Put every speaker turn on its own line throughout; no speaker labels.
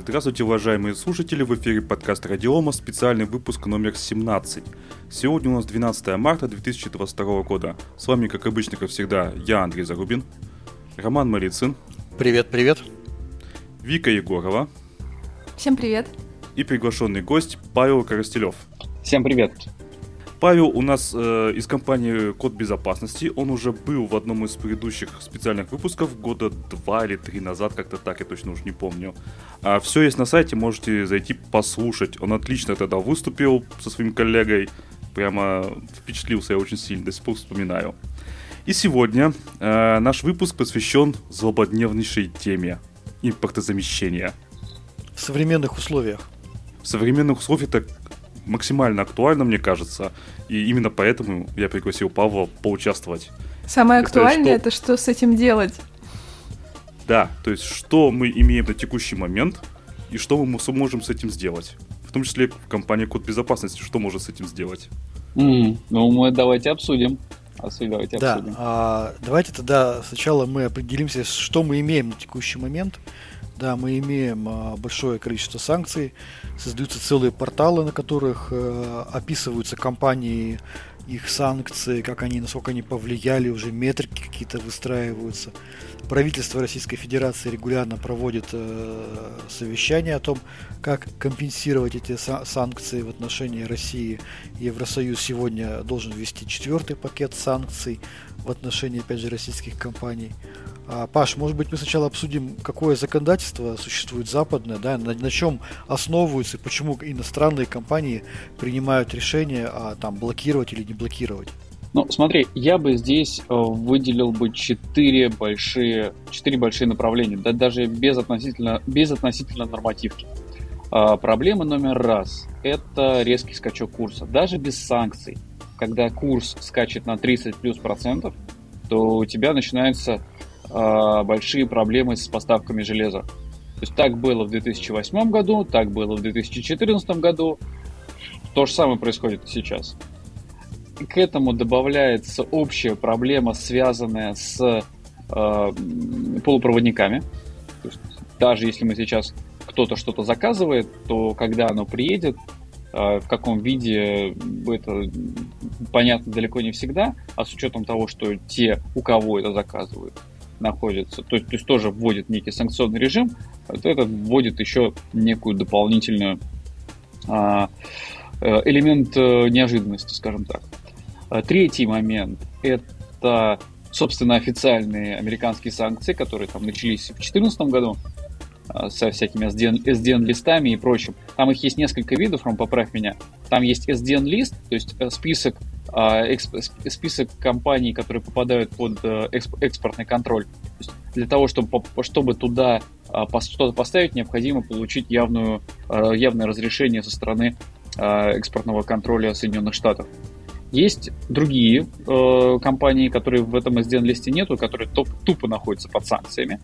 Здравствуйте, уважаемые слушатели, в эфире подкаст Радиома, специальный выпуск номер 17. Сегодня у нас 12 марта 2022 года. С вами, как обычно, как всегда, я, Андрей Зарубин, Роман Марицын.
Привет, привет.
Вика Егорова.
Всем привет.
И приглашенный гость Павел Коростелев.
Всем привет.
Павел у нас э, из компании Код Безопасности. Он уже был в одном из предыдущих специальных выпусков года два или три назад, как-то так, я точно уже не помню. А все есть на сайте, можете зайти послушать. Он отлично тогда выступил со своим коллегой. Прямо впечатлился я очень сильно, до сих пор вспоминаю. И сегодня э, наш выпуск посвящен злободневнейшей теме импортозамещения.
В современных условиях.
В современных условиях это максимально актуально, мне кажется. И именно поэтому я пригласил Павла поучаствовать.
Самое актуальное это что... это что с этим делать?
Да, то есть что мы имеем на текущий момент и что мы можем с этим сделать. В том числе компания Код Безопасности, что может с этим сделать.
Mm, ну, мы давайте обсудим. Давайте
да, А, давайте тогда сначала мы определимся, что мы имеем на текущий момент. Да, мы имеем а, большое количество санкций, создаются целые порталы, на которых э, описываются компании, их санкции, как они, насколько они повлияли, уже метрики какие-то выстраиваются. Правительство Российской Федерации регулярно проводит э, совещания о том, как компенсировать эти санкции в отношении России. Евросоюз сегодня должен ввести четвертый пакет санкций в отношении, опять же, российских компаний. А, Паш, может быть, мы сначала обсудим, какое законодательство существует западное, да, на, на чем основываются почему иностранные компании принимают решение а, там, блокировать или не блокировать.
Ну, смотри, я бы здесь э, выделил бы четыре большие, четыре большие направления, да, даже без относительно, без относительно нормативки. А, проблема номер раз – это резкий скачок курса. Даже без санкций, когда курс скачет на 30 плюс процентов, то у тебя начинается э, большие проблемы с поставками железа. То есть так было в 2008 году, так было в 2014 году. То же самое происходит и сейчас. К этому добавляется общая проблема, связанная с э, полупроводниками. То есть, даже если мы сейчас кто-то что-то заказывает, то когда оно приедет, э, в каком виде это понятно далеко не всегда, а с учетом того, что те, у кого это заказывают, находится, то, то есть тоже вводит некий санкционный режим, то это вводит еще некую дополнительную а, э, элемент э, неожиданности, скажем так. А, третий момент – это, собственно, официальные американские санкции, которые там начались в 2014 году а, со всякими SDN, SDN-листами и прочим. Там их есть несколько видов, Ром, поправь меня. Там есть SDN-лист, то есть э, список а, список компаний, которые попадают под э, экспортный контроль. для того, чтобы, чтобы туда что-то поставить, необходимо получить явную, явное разрешение со стороны экспортного контроля Соединенных Штатов. Есть другие э, компании, которые в этом SDN-листе нету, которые тупо находятся под санкциями.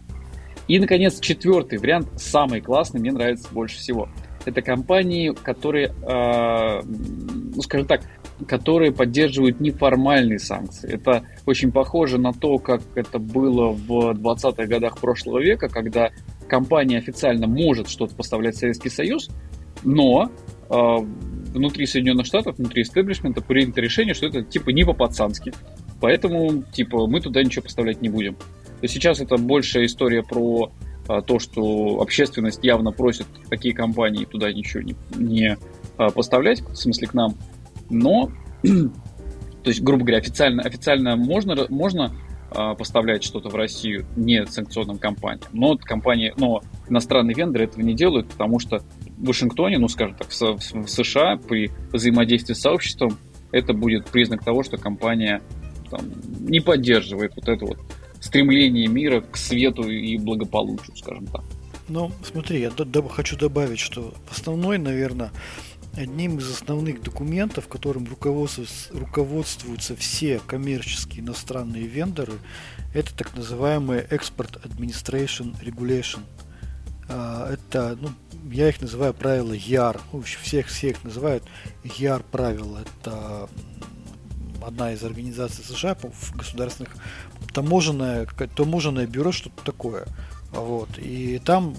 И, наконец, четвертый вариант, самый классный, мне нравится больше всего. Это компании, которые, э, ну, скажем так, которые поддерживают неформальные санкции. Это очень похоже на то, как это было в 20-х годах прошлого века, когда компания официально может что-то поставлять в Советский Союз, но э, внутри Соединенных Штатов, внутри истеблишмента принято решение, что это типа не по-пацански. Поэтому, типа, мы туда ничего поставлять не будем. Сейчас это большая история про а, то, что общественность явно просит такие компании туда ничего не, не а, поставлять, в смысле к нам. Но, то есть, грубо говоря, официально, официально можно, можно э, поставлять что-то в Россию не санкционным компаниям, но компании, но иностранные вендоры этого не делают, потому что в Вашингтоне, ну, скажем так, в, в США при взаимодействии с сообществом это будет признак того, что компания там, не поддерживает вот это вот стремление мира к свету и благополучию, скажем так.
Ну, смотри, я хочу добавить, что основной, наверное, Одним из основных документов, которым руководствуются все коммерческие иностранные вендоры, это так называемый Export Administration Regulation. А, это, ну, я их называю правила ЯР. Ну, всех, всех называют ЯР правила. Это одна из организаций США в государственных таможенное, таможенное бюро, что-то такое. Вот. И там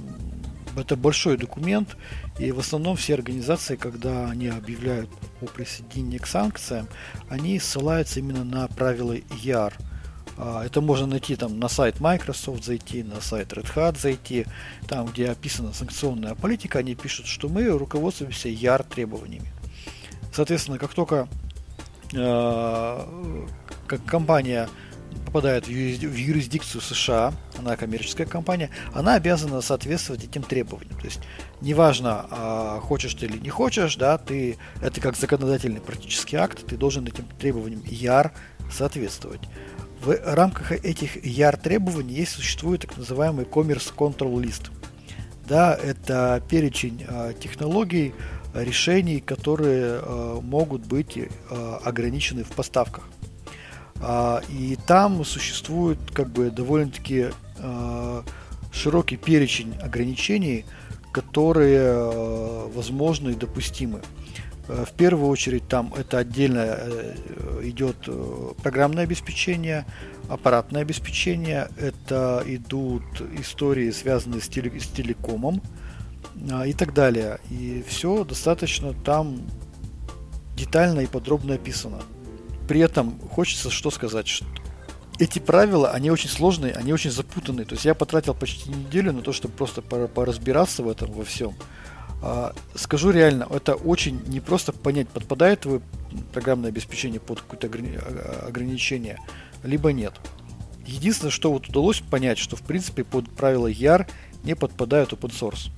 Это большой документ, и в основном все организации, когда они объявляют о присоединении к санкциям, они ссылаются именно на правила EAR. А, это можно найти там на сайт Microsoft зайти, на сайт Red Hat зайти, там, где описана санкционная политика, они пишут, что мы руководствуемся EAR требованиями. Соответственно, как только как компания попадает в юрисдикцию США, она коммерческая компания, она обязана соответствовать этим требованиям. То есть неважно, а, хочешь ты или не хочешь, да, ты это как законодательный практический акт, ты должен этим требованиям ЯР соответствовать. В рамках этих яр требований есть существует так называемый Commerce Control List. Да, это перечень э, технологий, решений, которые э, могут быть э, ограничены в поставках. А, и там существует как бы довольно-таки а, широкий перечень ограничений, которые возможны и допустимы. В первую очередь там это отдельно э, идет э, программное обеспечение, аппаратное обеспечение, это идут истории, связанные с телекомом и так далее. И все достаточно там детально и подробно описано при этом хочется что сказать, что эти правила, они очень сложные, они очень запутанные. То есть я потратил почти неделю на то, чтобы просто поразбираться в этом во всем. А, скажу реально, это очень непросто понять, подпадает твое программное обеспечение под какое-то а, ограничение, либо нет. Единственное, что вот удалось понять, что в принципе под правила YAR не подпадают open source.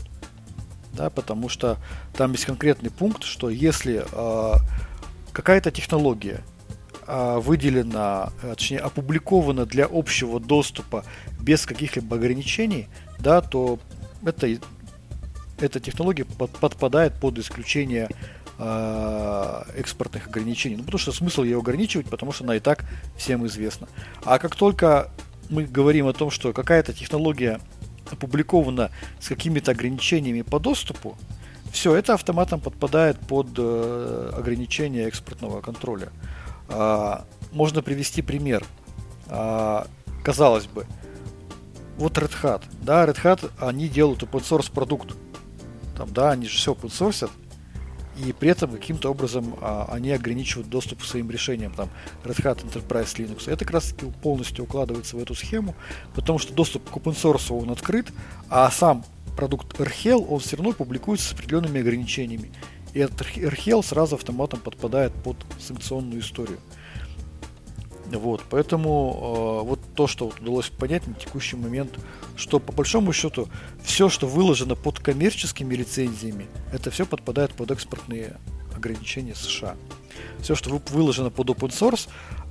Да, потому что там есть конкретный пункт, что если э, какая-то технология а, выделена, э, точнее опубликована для общего доступа без каких-либо ограничений, да, то это, эта технология под, подпадает под исключение э, экспортных ограничений. Ну, потому что смысл ее ограничивать, потому что она и так всем известна. А как только мы говорим о том, что какая-то технология опубликована с какими-то ограничениями по доступу, все это автоматом подпадает под э, ограничение экспортного контроля. А, можно привести пример. А, казалось бы, вот Red Hat, да, Red Hat, они делают open source продукт. Там, да, они же все open source, и при этом каким-то образом а, они ограничивают доступ к своим решениям, там, Red Hat Enterprise Linux. Это как раз таки полностью укладывается в эту схему, потому что доступ к open source он открыт, а сам продукт RHEL, он все равно публикуется с определенными ограничениями. И этот RHEL сразу автоматом подпадает под санкционную историю. Вот, поэтому э, вот то, что вот удалось понять на текущий момент, что по большому счету все, что выложено под коммерческими лицензиями, это все подпадает под экспортные ограничения США. Все, что выложено под open source,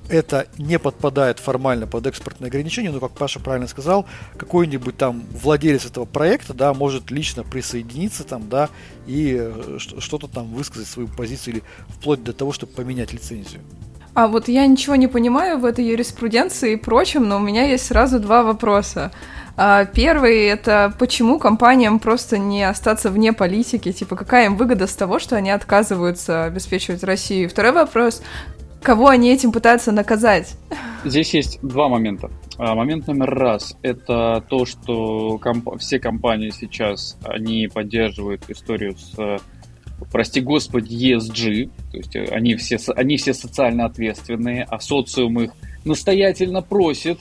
это не подпадает формально под экспортные ограничения, но, как Паша правильно сказал, какой-нибудь там владелец этого проекта, да, может лично присоединиться там, да, и э, что-то там высказать свою позицию или вплоть до того, чтобы поменять лицензию.
А вот я ничего не понимаю в этой юриспруденции и прочем, но у меня есть сразу два вопроса. А, первый — это почему компаниям просто не остаться вне политики? Типа, какая им выгода с того, что они отказываются обеспечивать Россию? Второй вопрос кого они этим пытаются наказать?
Здесь есть два момента. А, момент номер раз – это то, что комп- все компании сейчас, они поддерживают историю с, прости господи, ESG, то есть они все, они все социально ответственные, а социум их настоятельно просит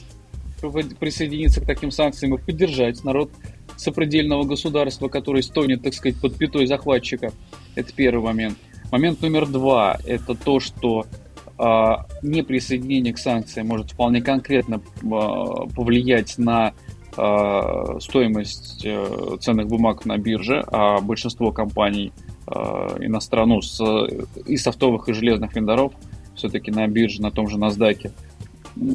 присоединиться к таким санкциям и поддержать народ сопредельного государства, который стонет, так сказать, под пятой захватчика. Это первый момент. Момент номер два – это то, что а, неприсоединение к санкциям может вполне конкретно а, повлиять на а, стоимость э, ценных бумаг на бирже, а большинство компаний иностранных, ну, с, и софтовых, и железных вендоров все-таки на бирже, на том же NASDAQ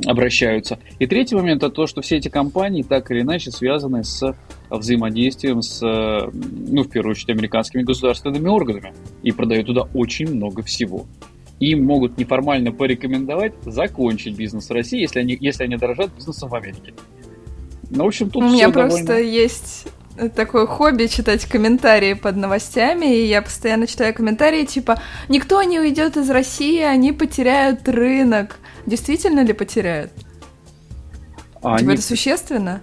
обращаются. И третий момент это то, что все эти компании так или иначе связаны с взаимодействием с, ну, в первую очередь, американскими государственными органами и продают туда очень много всего им могут неформально порекомендовать закончить бизнес в России, если они, если они дорожат бизнесом в Америке.
Ну, в общем, тут У меня просто довольно... есть такое хобби читать комментарии под новостями, и я постоянно читаю комментарии типа «Никто не уйдет из России, они потеряют рынок». Действительно ли потеряют? А типа, они... это существенно?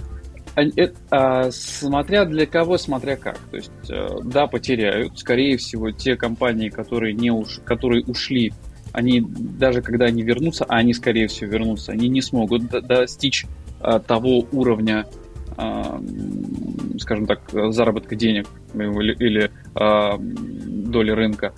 это, а, смотря для кого, смотря как. То есть, э, да, потеряют. Скорее всего, те компании, которые, не уш, которые ушли, они, даже когда они вернутся, а они, скорее всего, вернутся, они не смогут достичь а, того уровня, а, скажем так, заработка денег или, или а, доли рынка.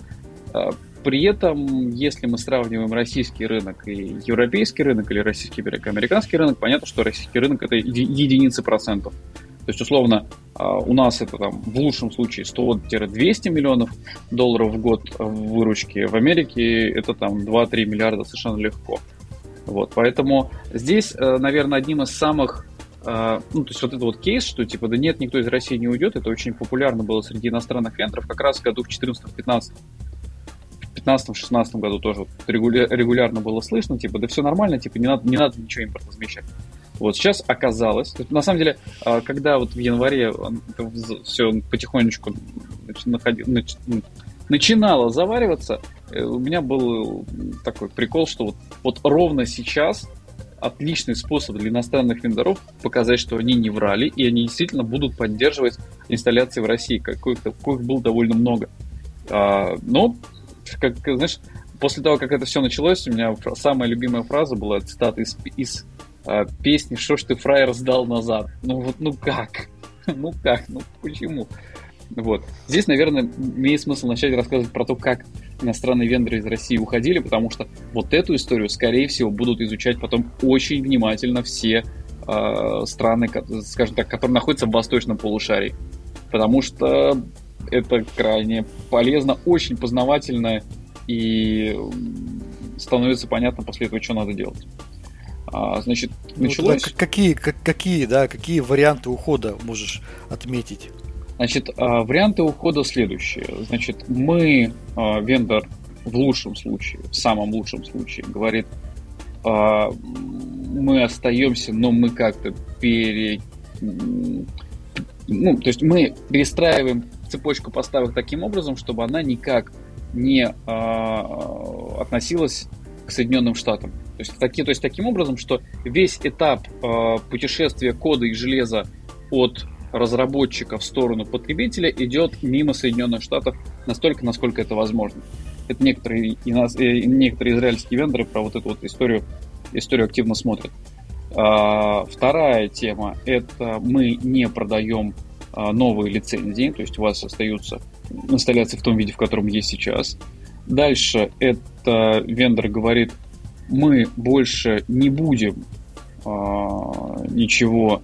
А, при этом, если мы сравниваем российский рынок и европейский рынок, или российский и американский рынок, понятно, что российский рынок это единицы процентов. То есть, условно, а, у нас это там в лучшем случае 100-200 миллионов долларов в год в выручке. В Америке это там 2-3 миллиарда совершенно легко. Вот, поэтому здесь, э, наверное, одним из самых а, ну, то есть вот этот вот кейс, что типа, да нет, никто из России не уйдет, это очень популярно было среди иностранных вендоров как раз в году в 2014-2015 15-16 году тоже вот регулярно было слышно, типа, да все нормально, типа, не надо, не надо ничего импортозамещать. Вот сейчас оказалось, на самом деле, а, когда вот в январе все потихонечку начинало завариваться, э, у меня был такой прикол, что вот, вот ровно сейчас отличный способ для иностранных вендоров показать, что они не врали, и они действительно будут поддерживать инсталляции в России, каких, каких было довольно много. А, но как, знаешь, после того, как это все началось, у меня самая любимая фраза была цитата из, из э, песни «Что ж ты, фраер, сдал назад?» Ну вот, ну как? ну как? Ну почему? Вот. Здесь, наверное, имеет смысл начать рассказывать про то, как иностранные вендоры из России уходили, потому что вот эту историю, скорее всего, будут изучать потом очень внимательно все э, страны, скажем так, которые находятся в восточном полушарии. Потому что это крайне полезно, очень познавательно и становится понятно после этого, что надо делать. А, значит,
ну, началось... Ну, какие, как, какие, да, какие варианты ухода можешь отметить?
Значит, а, варианты ухода следующие. Значит, мы, а, вендор, в лучшем случае, в самом лучшем случае, говорит, а, мы остаемся, но мы как-то пере... Ну, то есть мы перестраиваем цепочку поставок таким образом, чтобы она никак не относилась к Соединенным Штатам. То есть, таки, то есть таким образом, что весь этап путешествия кода и железа от разработчика в сторону потребителя идет мимо Соединенных Штатов настолько, насколько это возможно. Это некоторые, и нас, и некоторые израильские вендоры про вот эту вот историю, историю активно смотрят. А, вторая тема – это мы не продаем а, новые лицензии, то есть у вас остаются инсталляции в том виде, в котором есть сейчас. Дальше это вендор говорит, мы больше не будем а, ничего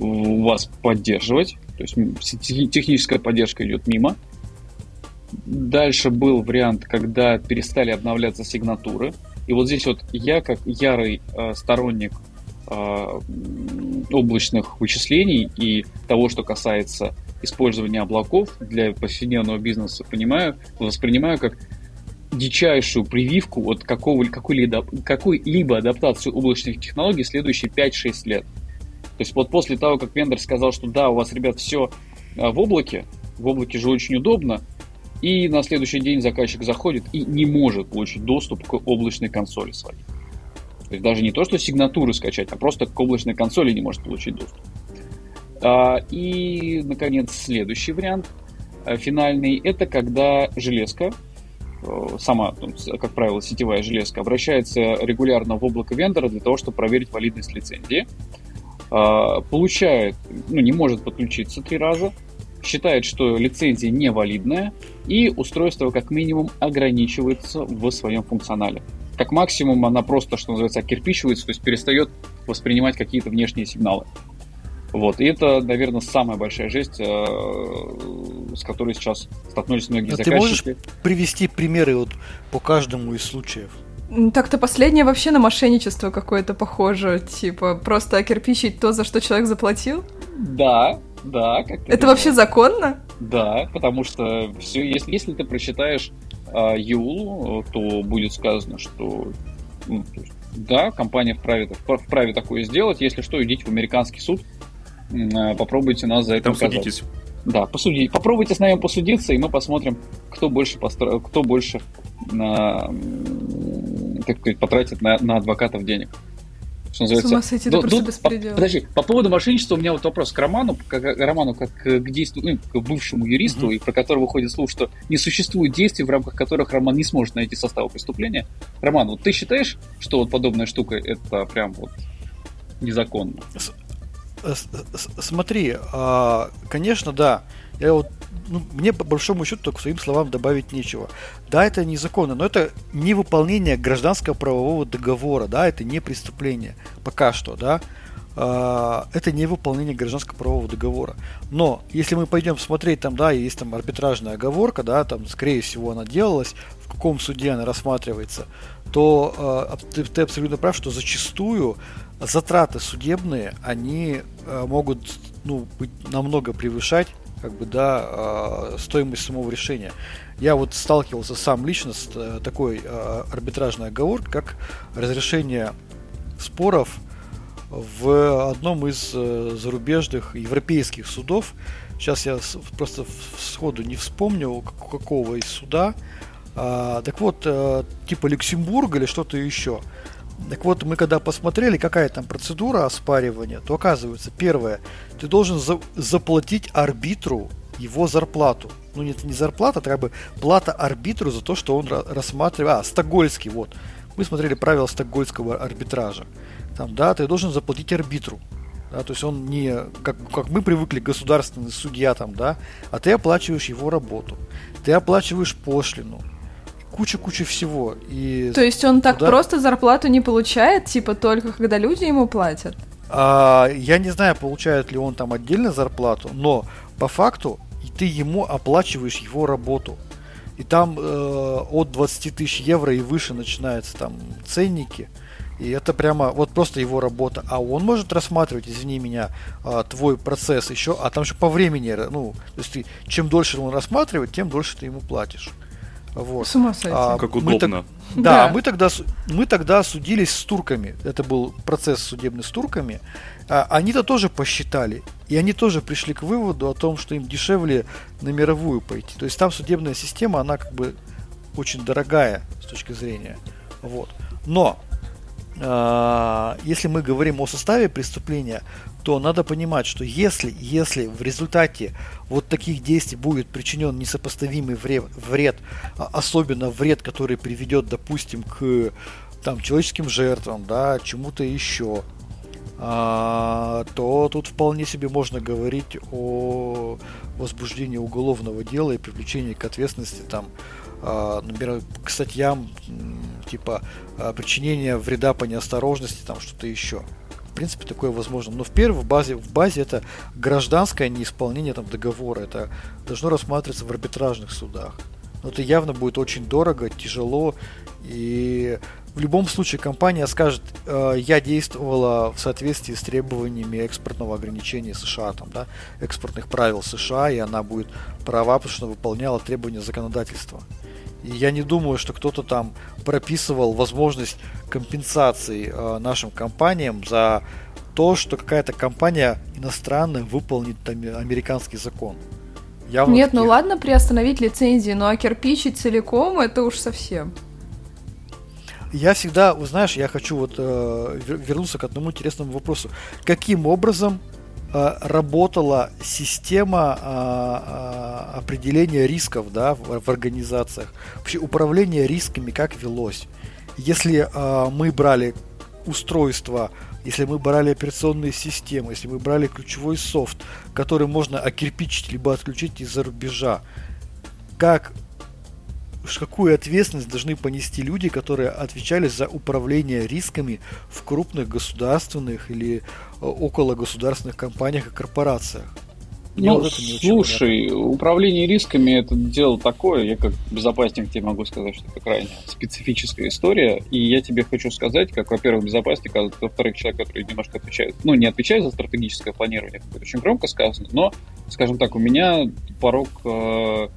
вас поддерживать, то есть техническая поддержка идет мимо. Дальше был вариант, когда перестали обновляться сигнатуры. И вот здесь вот я, как ярый э, сторонник Э, облачных вычислений и того, что касается использования облаков для повседневного бизнеса, понимаю, воспринимаю как дичайшую прививку от какого, какой-либо, какой-либо адаптации облачных технологий следующие 5-6 лет. То есть вот после того, как вендор сказал, что да, у вас, ребят, все э, в облаке, в облаке же очень удобно, и на следующий день заказчик заходит и не может получить доступ к облачной консоли своей. То есть даже не то, что сигнатуры скачать, а просто к облачной консоли не может получить доступ. А, и, наконец, следующий вариант, э, финальный, это когда железка, э, сама, как правило, сетевая железка, обращается регулярно в облако вендора для того, чтобы проверить валидность лицензии, получает, ну, не может подключиться три раза, считает, что лицензия невалидная, и устройство как минимум ограничивается в своем функционале как максимум она просто, что называется, кирпичивается, то есть перестает воспринимать какие-то внешние сигналы. Вот. И это, наверное, самая большая жесть, э, с которой сейчас столкнулись многие а заказчики. Ты можешь
привести примеры вот по каждому из случаев?
Так-то последнее вообще на мошенничество какое-то похоже, типа просто кирпичить то, за что человек заплатил?
Да, да.
Как это вообще законно?
Да, потому что все, если, если ты прочитаешь а, Юлу, то будет сказано, что ну, есть, да, компания вправе, вправе такое сделать. Если что, идите в американский суд, а, попробуйте нас за это Там
судитесь.
Да, посудите. Попробуйте с нами посудиться, и мы посмотрим, кто больше, постро... кто больше на, так сказать, потратит на, на адвокатов денег.
что называется. С ума сойти, ну, просто
беспредел. Подожди, по поводу мошенничества у меня вот вопрос к Роману, как, к Роману как к, действию, ну, к бывшему юристу, угу. и про которого выходит слух, что не существует действий, в рамках которых Роман не сможет найти состав преступления. Роман, вот ты считаешь, что вот подобная штука это прям вот незаконно?
Смотри, а, конечно, да. Я вот, ну, мне по большому счету только своим словам добавить нечего. Да, это незаконно, но это не выполнение гражданского правового договора, да, это не преступление. Пока что, да. А, это не выполнение гражданского правового договора. Но если мы пойдем смотреть, там, да, есть там арбитражная оговорка, да, там, скорее всего, она делалась, в каком суде она рассматривается, то э, ты, ты абсолютно прав, что зачастую затраты судебные, они э, могут ну, быть намного превышать как бы, да, э, стоимость самого решения. Я вот сталкивался сам лично с э, такой э, арбитражной оговоркой, как разрешение споров в одном из э, зарубежных европейских судов. Сейчас я просто сходу не вспомню, какого из суда. А, так вот, э, типа Люксембурга или что-то еще. Так вот, мы когда посмотрели, какая там процедура оспаривания, то оказывается, первое, ты должен за заплатить арбитру его зарплату. Ну, нет, не зарплата, это как бы плата арбитру за то, что он рассматривает... А, стокгольский, вот. Мы смотрели правила стокгольского арбитража. Там, да, ты должен заплатить арбитру. Да, то есть он не, как, как мы привыкли, государственный судья там, да, а ты оплачиваешь его работу. Ты оплачиваешь пошлину куча-куча всего. И
То есть он так туда... просто зарплату не получает, типа только когда люди ему платят?
А, я не знаю, получает ли он там отдельно зарплату, но по факту ты ему оплачиваешь его работу. И там э, от 20 тысяч евро и выше начинаются там ценники. И это прямо вот просто его работа. А он может рассматривать, извини меня, э, твой процесс еще, а там же по времени, ну, то есть ты, чем дольше он рассматривает, тем дольше ты ему платишь. Вот.
С ума сойти. А,
как удобно.
Мы, да, да, мы тогда мы тогда судились с турками. Это был процесс судебный с турками. А, они-то тоже посчитали. И они тоже пришли к выводу о том, что им дешевле на мировую пойти. То есть там судебная система, она как бы очень дорогая с точки зрения. Вот. Но если мы говорим о составе преступления, то надо понимать, что если, если в результате вот таких действий будет причинен несопоставимый вред, вред, а особенно вред, который приведет, допустим, к там, человеческим жертвам, да, чему-то еще, а, то тут вполне себе можно говорить о возбуждении уголовного дела и привлечении к ответственности там, а, например, к статьям типа а, причинения вреда по неосторожности, там что-то еще в принципе, такое возможно. Но в первой базе, в базе это гражданское неисполнение там, договора. Это должно рассматриваться в арбитражных судах. Но это явно будет очень дорого, тяжело. И в любом случае компания скажет, э, я действовала в соответствии с требованиями экспортного ограничения США, там, да, экспортных правил США, и она будет права, потому что выполняла требования законодательства. И я не думаю, что кто-то там прописывал возможность компенсации э, нашим компаниям за то, что какая-то компания иностранная выполнит там, американский закон.
Явно Нет, таких... ну ладно приостановить лицензии, ну а кирпичить целиком это уж совсем.
Я всегда, знаешь, я хочу вот э, вернуться к одному интересному вопросу. Каким образом работала система а, а, определения рисков да, в, организациях. Вообще управление рисками как велось. Если мы брали устройство, если мы брали операционные системы, если мы брали ключевой софт, который можно окирпичить либо отключить из-за рубежа, как какую ответственность должны понести люди, которые отвечали за управление рисками в крупных государственных или э, около государственных компаниях и корпорациях.
Мне ну, вот слушай, управление рисками это дело такое, я как безопасник тебе могу сказать, что это крайне специфическая история, и я тебе хочу сказать, как, во-первых, безопасник, а во-вторых, человек, который немножко отвечает, ну, не отвечает за стратегическое планирование, это очень громко сказано, но, скажем так, у меня порог э,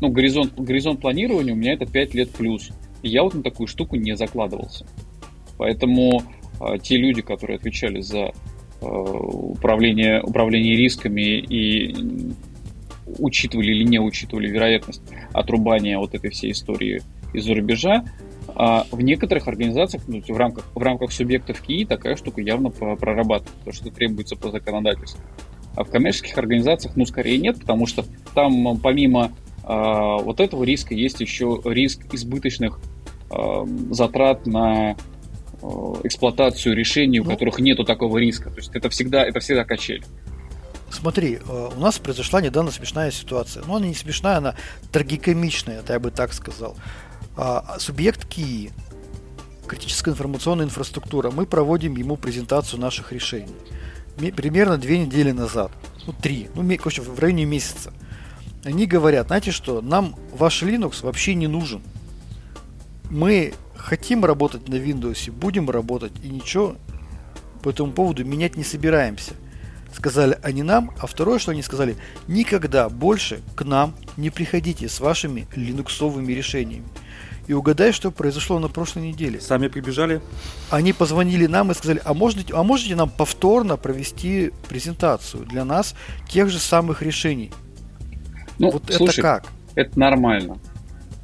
ну, горизонт, горизонт планирования у меня это 5 лет плюс. И я вот на такую штуку не закладывался. Поэтому э, те люди, которые отвечали за э, управление, управление рисками и учитывали или не учитывали вероятность отрубания вот этой всей истории из-за рубежа, А в некоторых организациях, ну, в рамках, в рамках субъектов КИИ такая штука явно прорабатывает, то, что требуется по законодательству. А в коммерческих организациях, ну, скорее нет, потому что там помимо э, вот этого риска есть еще риск избыточных э, затрат на э, эксплуатацию решений, у ну, которых нету такого риска. То есть это всегда, это всегда качель.
Смотри, у нас произошла недавно смешная ситуация. Но ну, она не смешная, она трагикомичная, я бы так сказал. А, субъект КИИ, критическая информационная инфраструктура, мы проводим ему презентацию наших решений. Примерно две недели назад, ну три, ну короче, в районе месяца. Они говорят, знаете что, нам ваш Linux вообще не нужен. Мы хотим работать на Windows, будем работать и ничего по этому поводу менять не собираемся. Сказали они нам, а второе, что они сказали, никогда больше к нам не приходите с вашими линуксовыми решениями. И угадай, что произошло на прошлой неделе.
Сами прибежали?
Они позвонили нам и сказали, а можете, а можете нам повторно провести презентацию для нас тех же самых решений?
Ну, вот слушай, это как? Это нормально.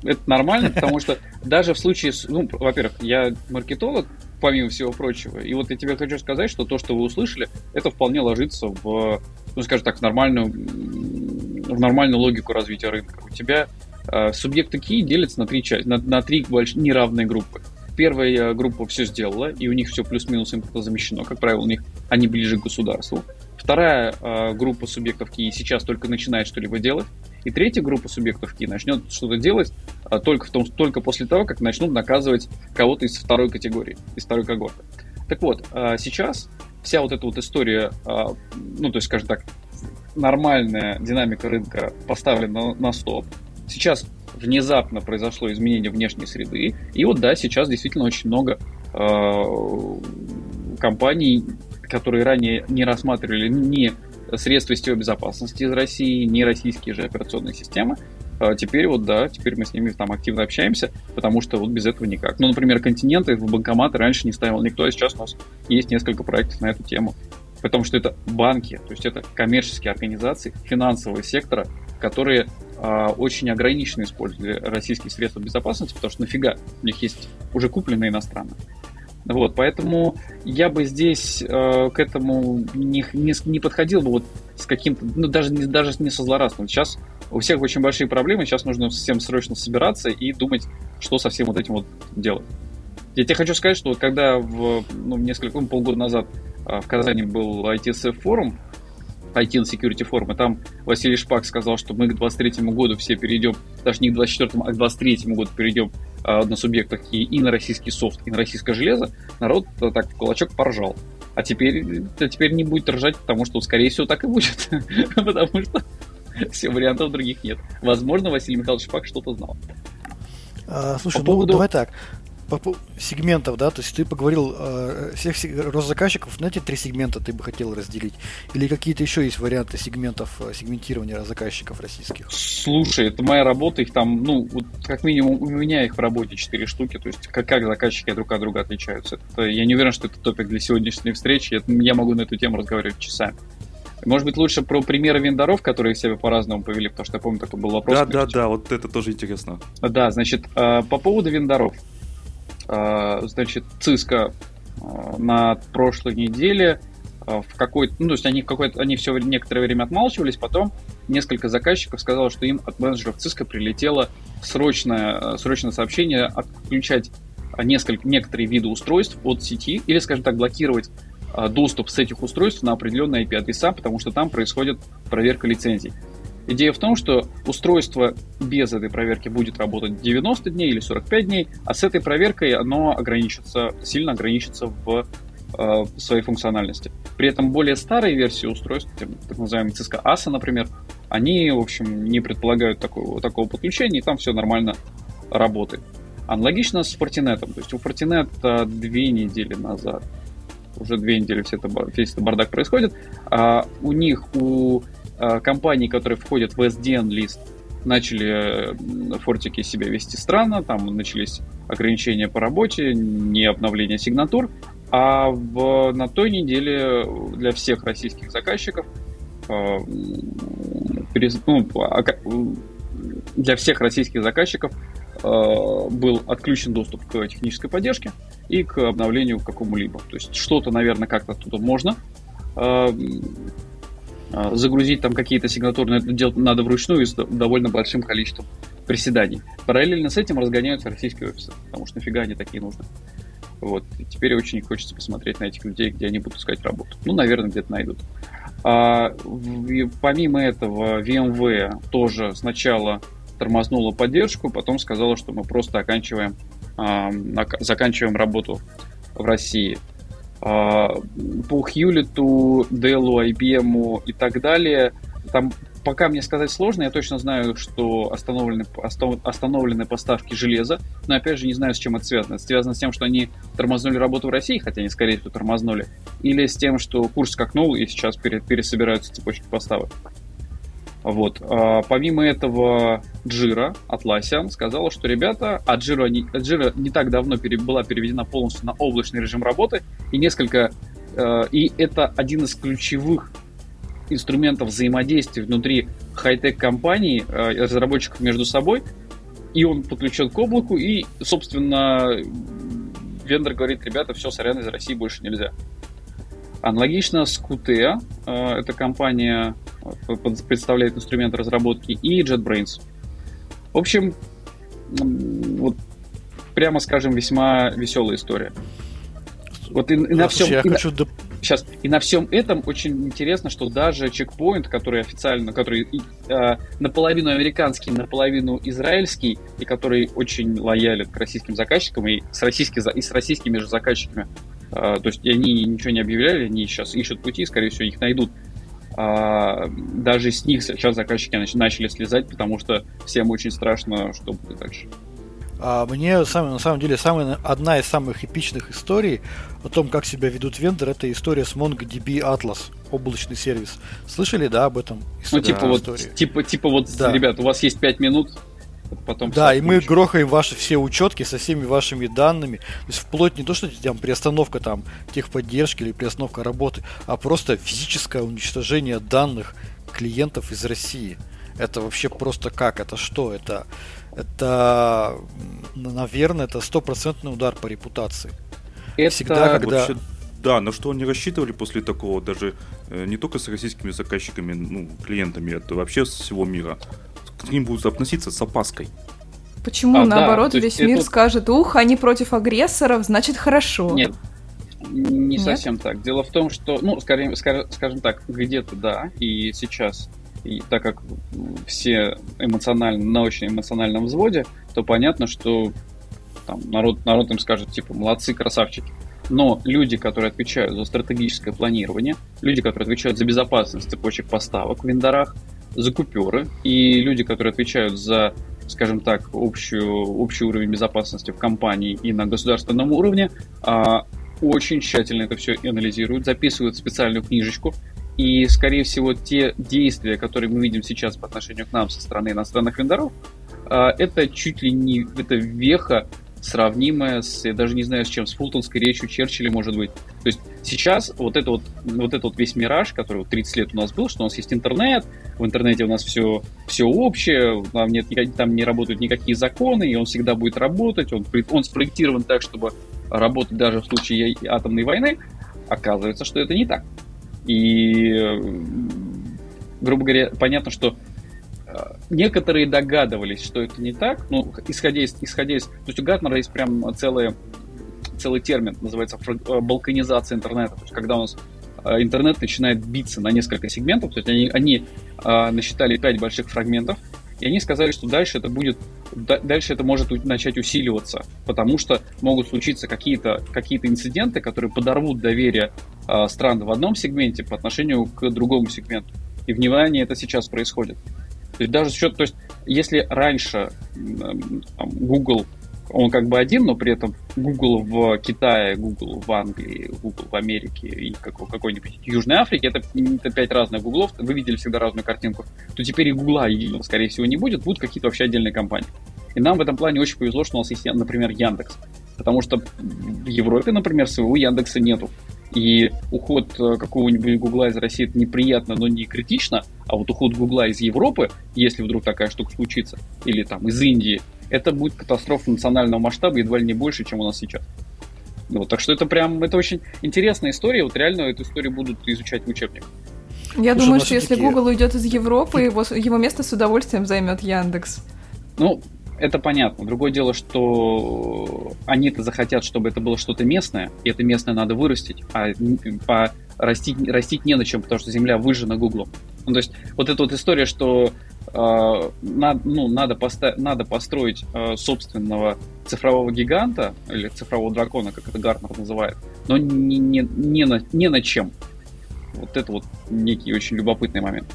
Это нормально, потому что даже в случае, ну, во-первых, я маркетолог, помимо всего прочего, и вот я тебе хочу сказать, что то, что вы услышали, это вполне ложится в, ну, скажем так, в нормальную, в нормальную логику развития рынка. У тебя Э, субъекты ки делятся на три части, на, на три больш... неравные группы. Первая группа все сделала, и у них все плюс-минус замещено. Как правило, у них они ближе к государству. Вторая э, группа субъектов ки сейчас только начинает что-либо делать. И третья группа субъектов ки начнет что-то делать э, только, в том, только после того, как начнут наказывать кого-то из второй категории, из второй когорты. Так вот, э, сейчас вся вот эта вот история, э, ну, то есть, скажем так, нормальная динамика рынка поставлена на, на стоп. Сейчас внезапно произошло изменение внешней среды, и вот да, сейчас действительно очень много э, компаний, которые ранее не рассматривали ни средства сетевой безопасности из России, ни российские же операционные системы, а теперь вот да, теперь мы с ними там активно общаемся, потому что вот без этого никак. Ну, например, континенты в банкоматы раньше не ставил никто, а сейчас у нас есть несколько проектов на эту тему. Потому что это банки, то есть это коммерческие организации финансового сектора, которые э, очень ограниченно использовали российские средства безопасности, потому что нафига, у них есть уже купленные иностранные. Вот, поэтому я бы здесь э, к этому не, не, не подходил бы вот с каким-то, ну даже не, даже не со злорадством. Сейчас у всех очень большие проблемы, сейчас нужно всем срочно собираться и думать, что со всем вот этим вот делать. Я тебе хочу сказать, что вот когда в, ну, несколько, ну, полгода назад э, в Казани был ITSF форум, IT and Security Forum, и там Василий Шпак сказал, что мы к 23 году все перейдем, даже не к 24, а к 23 году перейдем э, на субъектах и, и на российский софт, и на российское железо, народ э, так в кулачок поржал. А теперь, а теперь не будет ржать, потому что, скорее всего, так и будет. потому что все вариантов других нет. Возможно, Василий Михайлович Шпак что-то знал.
А, слушай, По ну поводу... давай так по сегментов, да, то есть ты поговорил э, всех Росзаказчиков на эти три сегмента ты бы хотел разделить? Или какие-то еще есть варианты сегментов, э, сегментирования заказчиков российских?
Слушай, это моя работа, их там, ну, вот как минимум у меня их в работе четыре штуки, то есть как, как заказчики друг от друга отличаются. Это, я не уверен, что это топик для сегодняшней встречи, это, я могу на эту тему разговаривать часами. Может быть, лучше про примеры вендоров, которые себя по-разному повели, потому что я помню, такой был вопрос.
Да, да, да, вот это тоже интересно.
Да, значит, э, по поводу вендоров. А, значит, Cisco а, на прошлой неделе а, в какой-то, ну, то есть они, какой-то, они все некоторое время отмалчивались, потом несколько заказчиков сказало, что им от менеджеров Cisco прилетело срочное, срочное сообщение отключать несколько, некоторые виды устройств от сети или, скажем так, блокировать доступ с этих устройств на определенные IP-адреса, потому что там происходит проверка лицензий. Идея в том, что устройство без этой проверки будет работать 90 дней или 45 дней, а с этой проверкой оно ограничится, сильно ограничится в э, своей функциональности. При этом более старые версии устройств, так называемые Cisco ASA, например, они, в общем, не предполагают такого, такого подключения, и там все нормально работает. Аналогично с Fortinet. То есть у Fortinet э, две недели назад, уже две недели все это, весь этот бардак происходит, а у них, у Э, компаний, которые входят в SDN-лист, начали э, фортики себя вести странно, там начались ограничения по работе, не обновление сигнатур, а в, на той неделе для всех российских заказчиков э, перез, ну, для всех российских заказчиков был отключен доступ к технической поддержке и к обновлению какому-либо. То есть что-то, наверное, как-то оттуда можно загрузить там какие-то сигнатуры, но это делать надо вручную и с довольно большим количеством приседаний. Параллельно с этим разгоняются российские офисы, потому что нафига они такие нужны. Вот. И теперь очень хочется посмотреть на этих людей, где они будут искать работу. Ну, наверное, где-то найдут. А, в, помимо этого, VMware тоже сначала тормознула поддержку, потом сказала, что мы просто оканчиваем, а, заканчиваем работу в России. А, по Хьюлиту, Dell, IBM и так далее, там пока мне сказать сложно, я точно знаю, что остановлены, остановлены поставки железа, но опять же не знаю, с чем это связано. Это связано с тем, что они тормознули работу в России, хотя они, скорее всего, тормознули, или с тем, что курс скакнул и сейчас пересобираются цепочки поставок. Вот. А, помимо этого, Джира, Atlassian, сказала, что ребята, а Джира не, Jira не так давно пере, была переведена полностью на облачный режим работы, и несколько э, и это один из ключевых инструментов взаимодействия внутри хай-тек компаний, э, разработчиков между собой, и он подключен к облаку, и, собственно, вендор говорит, ребята, все, сорян, из России больше нельзя. Аналогично с Qt, э, эта компания э, представляет инструмент разработки, и JetBrains. В общем, вот прямо скажем, весьма веселая история.
Вот и, и на всем... Я и хочу на...
Сейчас. И на всем этом очень интересно, что даже чекпоинт, который официально, который э, наполовину американский, наполовину израильский, и который очень лоялен к российским заказчикам и с, российски, и с российскими же заказчиками, то есть они ничего не объявляли, они сейчас ищут пути, скорее всего, их найдут. А, даже с них сейчас заказчики начали слезать, потому что всем очень страшно, что будет дальше.
А мне сам, на самом деле самая, одна из самых эпичных историй о том, как себя ведут вендоры, это история с MongoDB Atlas, облачный сервис. Слышали, да, об этом?
Ну, типа да, вот, типа, типа вот, да. ребят, у вас есть 5 минут,
потом да, и мы грохаем ваши все учетки со всеми вашими данными. То есть вплоть не то, что там приостановка там техподдержки или приостановка работы, а просто физическое уничтожение данных клиентов из России. Это вообще просто как? Это что? Это это, наверное, это стопроцентный удар по репутации.
Это Всегда, когда... Вообще, да, на что они рассчитывали после такого, даже э, не только с российскими заказчиками, ну, клиентами, это вообще с всего мира. К ним будут относиться с опаской.
Почему, а, наоборот, да, весь мир скажет, ух, они против агрессоров, значит хорошо.
Нет, не Нет? совсем так. Дело в том, что, ну, скорее, скажем так, где-то да, и сейчас и так как все эмоционально, на очень эмоциональном взводе, то понятно, что там, народ, народ им скажет, типа, молодцы, красавчики. Но люди, которые отвечают за стратегическое планирование, люди, которые отвечают за безопасность цепочек поставок в вендорах, за куперы, и люди, которые отвечают за, скажем так, общую, общий уровень безопасности в компании и на государственном уровне, а, очень тщательно это все анализируют, записывают специальную книжечку, и, скорее всего, те действия, которые мы видим сейчас по отношению к нам со стороны иностранных вендоров, а, это чуть ли не это веха, сравнимая с, я даже не знаю с чем, с фултонской речью Черчилля, может быть. То есть сейчас вот это вот, вот это вот весь мираж, который вот 30 лет у нас был, что у нас есть интернет, в интернете у нас все, все общее, там, нет, там не работают никакие законы, и он всегда будет работать, он, он спроектирован так, чтобы работать даже в случае атомной войны, оказывается, что это не так. И, грубо говоря, понятно, что некоторые догадывались, что это не так, ну, исходя из, исходя из... То есть у Гартнера есть прям целый, целый термин, называется э, балканизация интернета. То есть когда у нас э, интернет начинает биться на несколько сегментов, то есть они, они насчитали пять больших фрагментов, и они сказали, что дальше это будет, дальше это может начать усиливаться, потому что могут случиться какие-то какие инциденты, которые подорвут доверие э, стран в одном сегменте по отношению к другому сегменту. И внимание это сейчас происходит. То есть даже счет, то есть если раньше там, Google он как бы один, но при этом Google в Китае, Google в Англии, Google в Америке и какой-нибудь Южной Африке, это, это пять разных гуглов, вы видели всегда разную картинку, то теперь и Гугла, скорее всего, не будет, будут какие-то вообще отдельные компании. И нам в этом плане очень повезло, что у нас есть, например, Яндекс. Потому что в Европе, например, своего Яндекса нету. И уход э, какого-нибудь Гугла из России это неприятно, но не критично, а вот уход Гугла из Европы, если вдруг такая штука случится, или там из Индии, это будет катастрофа национального масштаба, едва ли не больше, чем у нас сейчас. Вот, так что это прям, это очень интересная история, вот реально эту историю будут изучать в учебниках.
Я Слушай, думаю, что если Google уйдет из Европы, его, его место с удовольствием займет Яндекс.
Ну, это понятно. Другое дело, что они-то захотят, чтобы это было что-то местное, и это местное надо вырастить, а по растить, растить не на чем, потому что земля выжжена Гуглом. Ну, то есть вот эта вот история, что э, на, ну, надо, поста- надо построить э, собственного цифрового гиганта, или цифрового дракона, как это Гартнер называет, но не, не, не, на, не на чем. Вот это вот некий очень любопытный момент.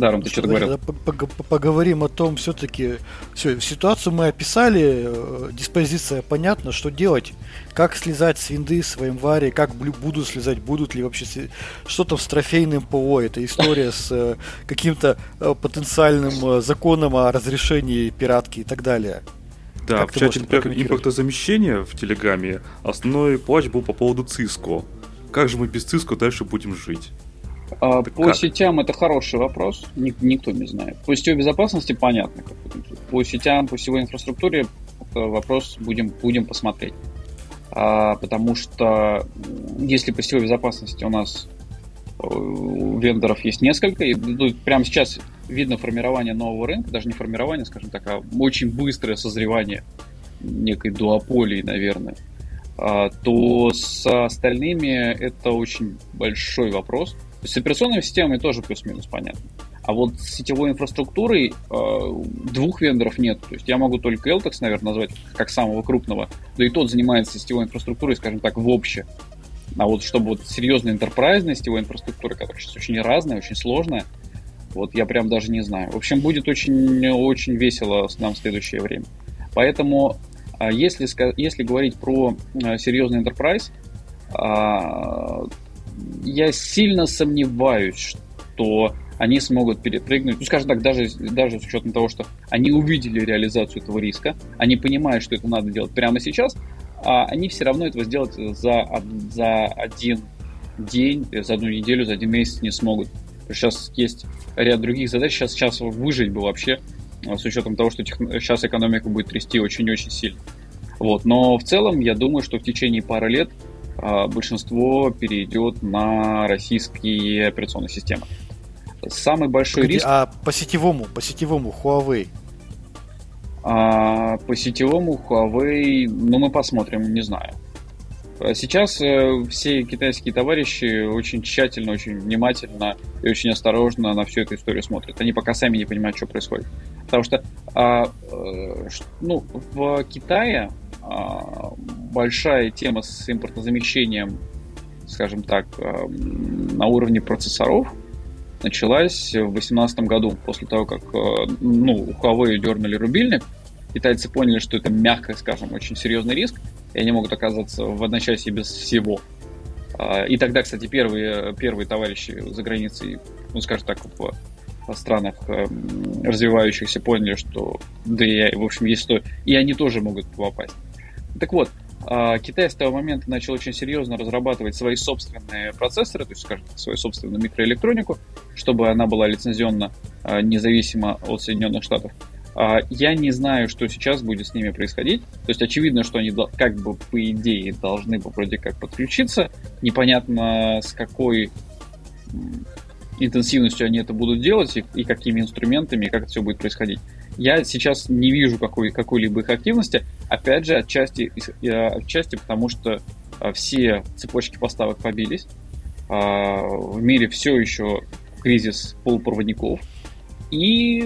Да, Ром, ты что-то говорил.
Поговорим о том, все-таки, все, ситуацию мы описали, э, диспозиция понятна, что делать, как слезать с винды с январе, как будут слезать, будут ли вообще, что то с трофейным ПО, это история с э, каким-то э, потенциальным законом о разрешении пиратки и так далее.
Да, как в чате импортозамещения в Телеграме основной плач был по поводу Циско. Как же мы без Циско дальше будем жить?
А, по как? сетям это хороший вопрос, ник- никто не знает. По сетевой безопасности понятно. Как по сетям, по сетевой инфраструктуре это вопрос будем, будем посмотреть. А, потому что если по сетевой безопасности у нас э, у вендоров есть несколько, и ну, прямо сейчас видно формирование нового рынка, даже не формирование, скажем так, а очень быстрое созревание некой дуополии, наверное, а, то с остальными это очень большой вопрос – с операционными системами тоже плюс-минус понятно. А вот с сетевой инфраструктурой э, двух вендоров нет. То есть я могу только Eltex, наверное, назвать как самого крупного. Да и тот занимается сетевой инфраструктурой, скажем так, в обще. А вот чтобы вот серьезная интерпрайзная сетевой инфраструктура, которая сейчас очень разная, очень сложная, вот я прям даже не знаю. В общем, будет очень, очень весело нам в следующее время. Поэтому, а, если, если говорить про э, серьезный enterprise, а, я сильно сомневаюсь, что они смогут перепрыгнуть, ну, скажем так, даже, даже с учетом того, что они увидели реализацию этого риска, они понимают, что это надо делать прямо сейчас, а они все равно этого сделать за, за один день, за одну неделю, за один месяц не смогут. Сейчас есть ряд других задач, сейчас, сейчас выжить бы вообще, а, с учетом того, что тех... сейчас экономика будет трясти очень-очень сильно. Вот. Но в целом, я думаю, что в течение пары лет большинство перейдет на российские операционные системы. Самый большой Погоди, риск...
А по сетевому, по сетевому Huawei?
А, по сетевому Huawei, ну мы посмотрим, не знаю. Сейчас э, все китайские товарищи очень тщательно, очень внимательно и очень осторожно на всю эту историю смотрят. Они пока сами не понимают, что происходит. Потому что а, э, ну, в Китае большая тема с импортозамещением, скажем так, а, на уровне процессоров началась в 2018 году, после того, как а, ну, Huawei дернули рубильник, китайцы поняли, что это, мягко скажем, очень серьезный риск, и они могут оказаться в одночасье без всего. И тогда, кстати, первые, первые товарищи за границей, ну, скажем так, в странах развивающихся поняли, что да, и, в общем, есть что, и они тоже могут попасть. Так вот, а, Китай с того момента начал очень серьезно разрабатывать свои собственные процессоры, то есть, скажем свою собственную микроэлектронику, чтобы она была лицензионно а, независима от Соединенных Штатов. А, я не знаю, что сейчас будет с ними происходить. То есть очевидно, что они как бы по идее должны бы вроде как подключиться. Непонятно с какой интенсивностью они это будут делать и, и какими инструментами, и как это все будет происходить. Я сейчас не вижу какой, какой-либо их активности. Опять же, отчасти, отчасти потому, что а, все цепочки поставок побились. А, в мире все еще кризис полупроводников. И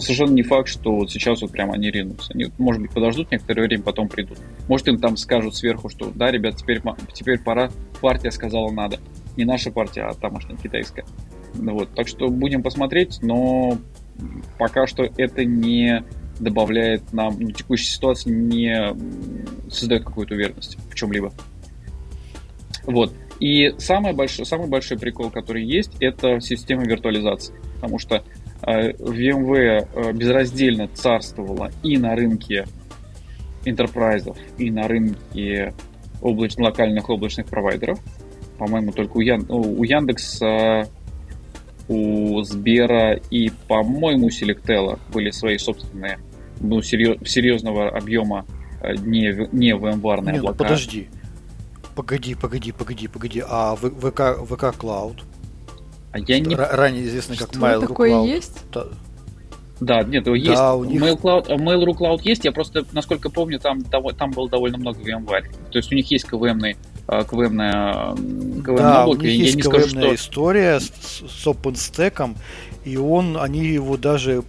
совершенно не факт, что вот сейчас вот прямо они ринутся. Они, может быть, подождут некоторое время, потом придут. Может, им там скажут сверху, что да, ребят, теперь, теперь пора, партия сказала надо. Не наша партия, а тамошняя китайская. Ну, вот. Так что будем посмотреть, но пока что это не добавляет нам, ну, текущая ситуация не создает какую-то уверенность в чем-либо. Вот. И самый большой, самый большой прикол, который есть, это система виртуализации. Потому что э, VMware э, безраздельно царствовала и на рынке интерпрайзов, и на рынке облач... локальных облачных провайдеров. По-моему, только у, Ян... у Яндекса у Сбера и, по-моему, у Selectel были свои собственные ну, серьезного объема э, не, не VMware не,
облака. Ну, подожди. Погоди, погоди, погоди, погоди. А ВК, ВК Cloud?
А я не...
Ранее известный как
Mail.ru такое Cloud. есть?
Да, нет, есть. Да, у них... Mail Cloud, Mail.ru Cloud есть, я просто, насколько помню, там, там было довольно много VMware. То есть у них есть КВМный КВМная,
КВМ да, облако. у них я есть не скажу, что... история с, с OpenStack, и он, они его даже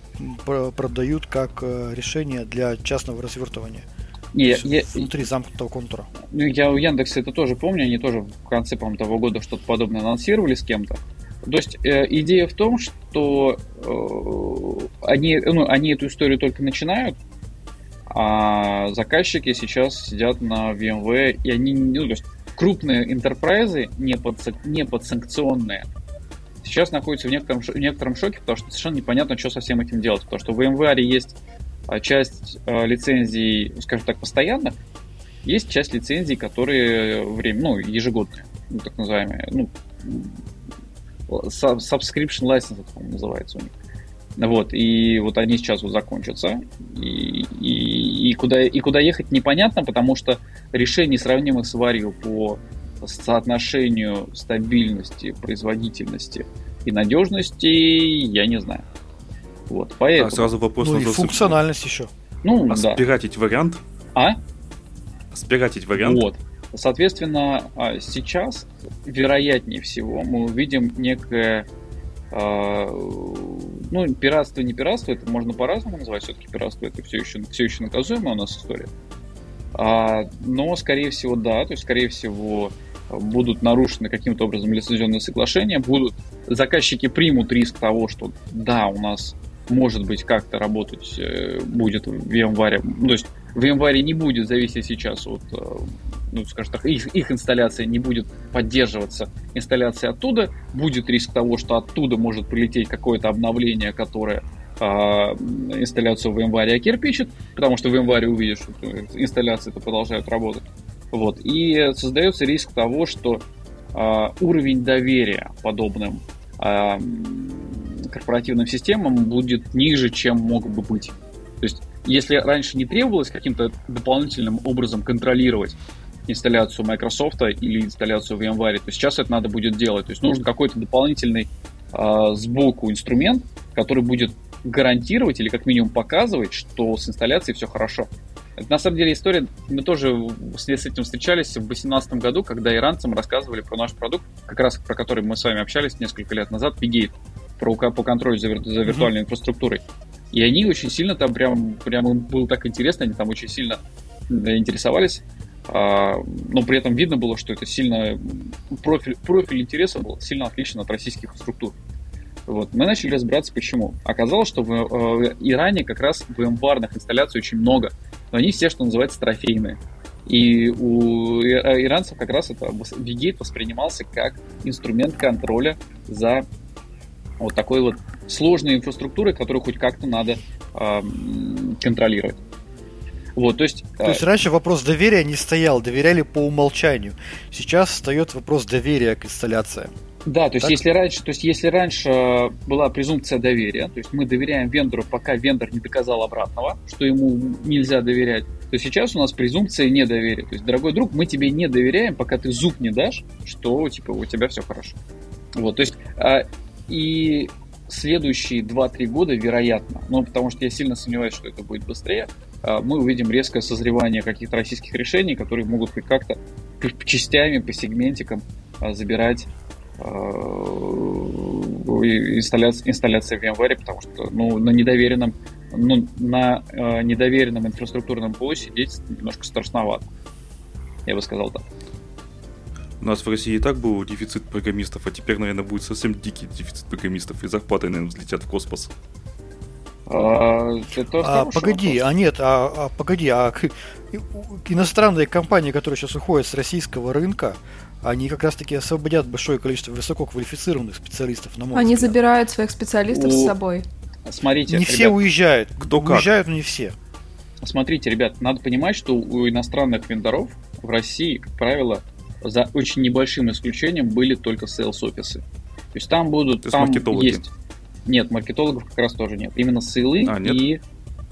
продают как э, решение для частного развертывания.
Не, я,
внутри замкнутого контура.
Ну, я у Яндекса это тоже помню, они тоже в конце, по того года что-то подобное анонсировали с кем-то. То есть э, идея в том, что э, они, ну, они эту историю только начинают, а заказчики сейчас сидят на VMware, и они, ну, то есть крупные интерпрайзы, не, под, не подсанкционные, сейчас находятся в некотором, в некотором шоке, потому что совершенно непонятно, что со всем этим делать. Потому что в VMware есть а, часть э, лицензий, скажем так, постоянных, есть часть лицензий, которые время, ну, ежегодные, ну, так называемые, ну, subscription license, это, называется у них. Вот, и вот они сейчас вот закончатся. И, и, и, куда, и куда ехать непонятно, потому что решений, сравнимых с варью по соотношению стабильности, производительности и надежности, я не знаю. Вот, поэтому...
А сразу вопрос
ну и функциональность еще.
Ну, а да. спиратить вариант?
А?
Спиратить вариант?
Вот. Соответственно, а, сейчас, вероятнее всего, мы увидим некое а, ну, пиратство, не пиратство, это можно по-разному называть, все-таки пиратство это все еще, все еще наказуемая у нас история. А, но, скорее всего, да, то есть, скорее всего, будут нарушены каким-то образом лицензионные соглашения, будут заказчики примут риск того, что да, у нас может быть как-то работать э, будет в VMware, то есть в VMware не будет зависеть сейчас от, э, ну, скажем так, их, их инсталляция не будет поддерживаться инсталляция оттуда, будет риск того, что оттуда может прилететь какое-то обновление, которое а, инсталляцию в VMware кирпичит, потому что в VMware увидишь, что инсталляции-то продолжают работать. Вот. И создается риск того, что а, уровень доверия подобным а, корпоративным системам будет ниже, чем мог бы быть. То есть если раньше не требовалось каким-то дополнительным образом контролировать инсталляцию Microsoft или инсталляцию VMware, то сейчас это надо будет делать. То есть нужен какой-то дополнительный э, сбоку инструмент, который будет гарантировать или как минимум показывать, что с инсталляцией все хорошо. Это, на самом деле история, мы тоже с этим встречались в 2018 году, когда иранцам рассказывали про наш продукт, как раз про который мы с вами общались несколько лет назад, Pigate, про, по контролю за, за виртуальной mm-hmm. инфраструктурой. И они очень сильно там прям, прям им было так интересно, они там очень сильно интересовались. А, но при этом видно было, что это сильно профиль, профиль интереса был сильно отличен от российских структур. Вот. Мы начали разбираться, почему. Оказалось, что в, э, Иране как раз VMware инсталляций очень много, но они все, что называется, трофейные. И у иранцев как раз это Vigate воспринимался как инструмент контроля за вот такой вот сложной инфраструктурой, которую хоть как-то надо э, контролировать. Вот, то есть,
то есть э... раньше вопрос доверия не стоял, доверяли по умолчанию. Сейчас встает вопрос доверия к инсталляциям.
Да, то есть, если раньше, то есть если раньше была презумпция доверия, то есть мы доверяем вендору, пока вендор не доказал обратного, что ему нельзя доверять, то сейчас у нас презумпция недоверия. То есть, дорогой друг, мы тебе не доверяем, пока ты зуб не дашь, что типа у тебя все хорошо. Вот, то есть э, и следующие 2-3 года, вероятно, ну, потому что я сильно сомневаюсь, что это будет быстрее, а, мы увидим резкое созревание каких-то российских решений, которые могут хоть как-то частями, по сегментикам а, забирать а, инсталляции, инсталляции VMware, потому что ну, на недоверенном ну, на э, недоверенном инфраструктурном поле сидеть немножко страшновато. Я бы сказал так.
У нас в России и так был дефицит программистов, а теперь, наверное, будет совсем дикий дефицит программистов, и зарплаты, наверное, взлетят в космос.
А, а погоди, вопрос. а нет, а, а погоди, а иностранные компании, которые сейчас уходят с российского рынка, они как раз-таки освободят большое количество высококвалифицированных специалистов на мой
Они взгляд. забирают своих специалистов У... с собой.
Смотрите,
не ребят, все уезжают. Кто как? Уезжают, но не все.
Смотрите, ребят, надо понимать, что у иностранных вендоров в России, как правило, за очень небольшим исключением были только sales офисы. То есть там будут, То там есть... Нет, маркетологов как раз тоже нет. Именно сейлы а, нет? и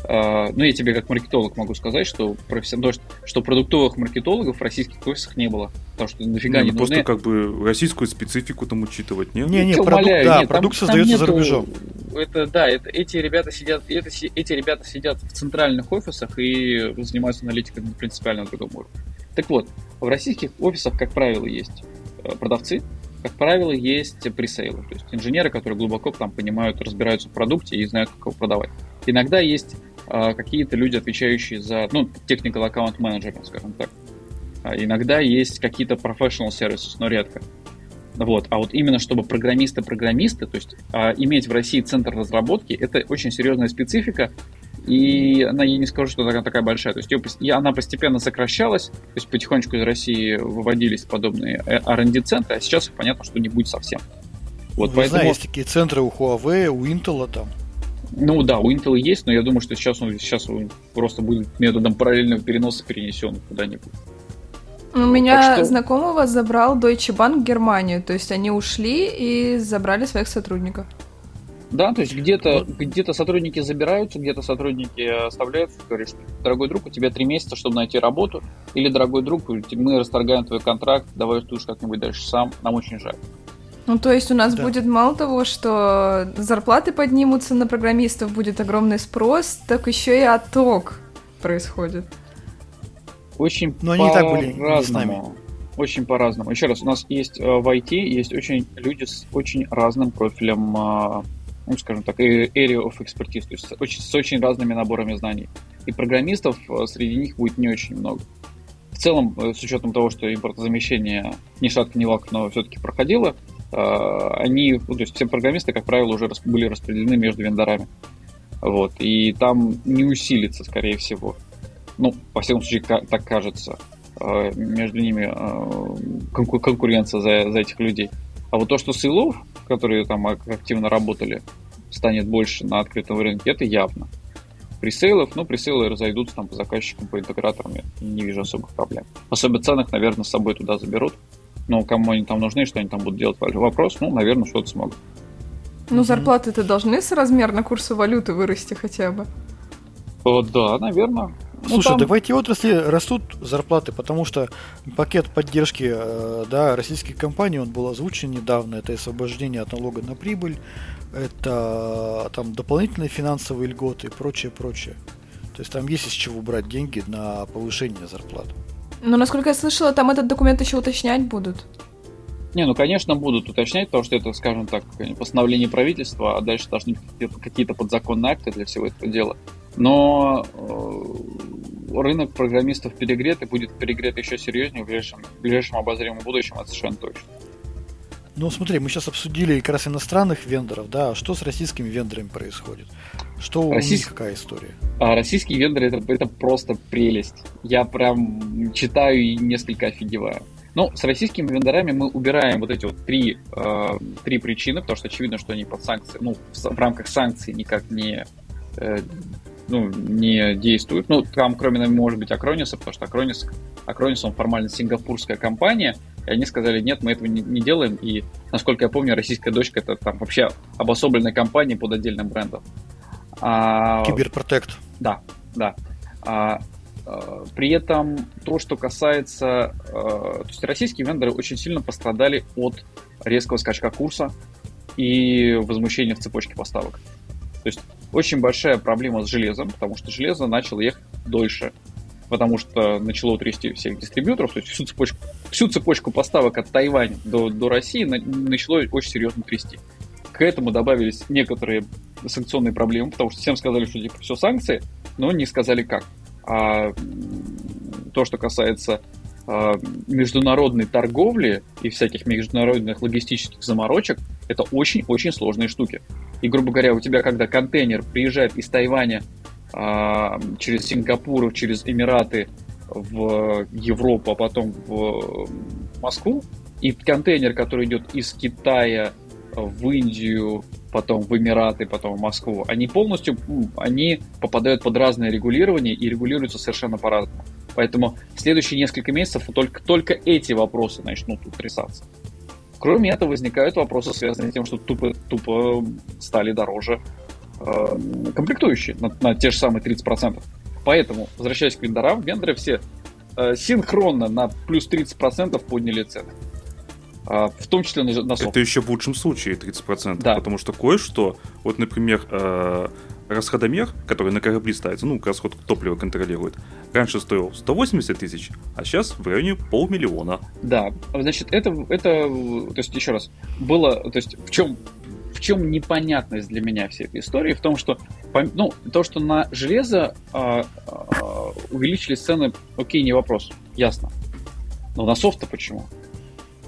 Uh, ну, я тебе как маркетолог могу сказать, что, профессионал, что продуктовых маркетологов в российских офисах не было. Потому что нафига не,
не
ну,
просто
нужны...
как бы российскую специфику там учитывать, нет?
Не, не,
Я
продукт,
умоляю,
да,
нет,
продукт
там-
создается
там
за рубежом.
Это, да, это, эти ребята сидят, это, эти ребята сидят в центральных офисах и занимаются аналитикой на принципиально другом уровне. Так вот, в российских офисах, как правило, есть э, продавцы, как правило, есть пресейлы, то есть инженеры, которые глубоко там понимают, разбираются в продукте и знают, как его продавать. Иногда есть э, какие-то люди, отвечающие за, ну, technical account manager, скажем так. А иногда есть какие-то professional services, но редко. Вот. А вот именно чтобы программисты-программисты, то есть а, иметь в России центр разработки, это очень серьезная специфика, и она, я не скажу, что она такая большая. То есть ее и она постепенно сокращалась, то есть потихонечку из России выводились подобные э, R&D-центры, а сейчас понятно, что не будет совсем. Вот,
Ну, Вы
поэтому,
знаете, есть такие центры у Huawei, у Intel там.
ну да, у Intel есть, но я думаю, что сейчас он, сейчас он просто будет методом параллельного переноса перенесен куда-нибудь.
У меня
что-
знакомого забрал Deutsche Bank в Германию, то есть они ушли и забрали своих сотрудников.
Да, то есть где-то где сотрудники забираются, где-то сотрудники оставляются, говоришь, дорогой друг, у тебя три месяца, чтобы найти работу, или дорогой друг, мы расторгаем твой контракт, давай ты уж как-нибудь дальше сам, нам очень жаль.
Ну, то есть у нас
Да.
будет мало того, что зарплаты поднимутся на программистов, будет огромный спрос, так еще и отток происходит.
Очень
Но они и так были не с
по-разному. Очень по-разному. Еще раз, у нас есть э, в IT есть очень люди с очень разным профилем, э, ну, скажем так, э, area of expertise, то есть с очень, с очень разными наборами знаний. И программистов э, среди них будет не очень много. В целом, э, с учетом того, что импортозамещение ни шатка, ни валка, но все-таки проходило, они, ну, то есть все программисты, как правило, уже были распределены между вендорами. Вот. И там не усилится, скорее всего. Ну, во всяком случае, так кажется. Между ними конку- конкуренция за, за этих людей. А вот то, что сейлов, которые там ак- активно работали, станет больше на открытом рынке, это явно. Пресейлов, ну, пресейлы разойдутся там по заказчикам, по интеграторам, я не вижу особых проблем. Особо ценных, наверное, с собой туда заберут. Но кому они там нужны, что они там будут делать, вопрос, ну, наверное, что-то смогут.
Ну, зарплаты-то должны соразмерно курсу валюты вырасти хотя бы.
Э, Да, наверное. Ну,
Слушай,
там-
да в IT-отрасли растут зарплаты, потому что пакет поддержки э, да, российских компаний, он был озвучен недавно, это освобождение от налога на прибыль, это там дополнительные финансовые льготы и прочее, прочее. То есть там есть из чего брать деньги на повышение зарплат.
Но, насколько я слышала, там этот документ еще уточнять будут.
Не, ну, конечно, будут уточнять, потому что это, скажем так, постановление правительства, а дальше должны быть какие-то подзаконные акты для всего этого дела. Но э, рынок программистов перегрет и будет перегрет еще серьезнее в ближайшем, в ближайшем обозримом будущем, это совершенно точно.
Ну, смотри, мы сейчас обсудили как раз иностранных вендоров, да, а что с российскими вендорами происходит? Что у
Российс-
них какая история?
А российские вендоры это, это просто прелесть. Я прям читаю и несколько офигеваю. Ну, с российскими вендорами мы убираем вот эти вот три, э, три причины, потому что очевидно, что они под санкции, ну, в, в рамках санкций никак не, э, ну, не действуют. Ну, там, кроме, может быть, Акрониса, потому что Акронис, Акронис, он формально сингапурская компания, и они сказали, нет, мы этого не, не делаем, и, насколько я помню, российская дочка это там вообще обособленная компания под отдельным брендом. А,
Киберпротект.
да, да. А, а, при этом то, что касается... а, то есть российские вендоры очень сильно пострадали от резкого скачка курса и возмущения в цепочке поставок. То есть очень большая проблема с железом, потому что железо начало ехать дольше, потому что начало трясти всех дистрибьюторов, то есть всю цепочку, всю цепочку поставок от Тайваня до, до России на- начало очень серьезно трясти. К этому добавились некоторые санкционные проблемы, потому что всем сказали, что типа все санкции, но не сказали как. А то, что касается международной торговли и всяких международных логистических заморочек, это очень-очень сложные штуки. И, грубо говоря, у тебя, когда контейнер приезжает из Тайваня а, через Сингапур, через Эмираты в Европу, а потом в Москву, и контейнер, который идет из Китая в Индию, потом в Эмираты, потом в Москву, они полностью, они попадают под разное регулирование и регулируются совершенно по-разному. Поэтому в следующие несколько месяцев только, только эти вопросы начнут утрясаться. Кроме этого, возникают вопросы, связанные с тем, что тупо, тупо стали дороже э, комплектующие на, на те же самые 30%. Поэтому, возвращаясь к вендорам, вендоры все э, синхронно на плюс 30% подняли цены. Э, в том числе на, на
софт. Это еще в лучшем случае 30%.
Да.
Потому что кое-что, вот, например, э, расходомер, который на корабли ставится, ну, расход топлива контролирует, раньше стоил 180 тысяч, а сейчас в районе полмиллиона.
Да, значит, это, это, то есть, еще раз, было, то есть, в чем в чем непонятность для меня всей этой истории? В том, что ну, то, что на железо э, э, увеличились цены, окей, не вопрос, ясно. Но на софт-то почему?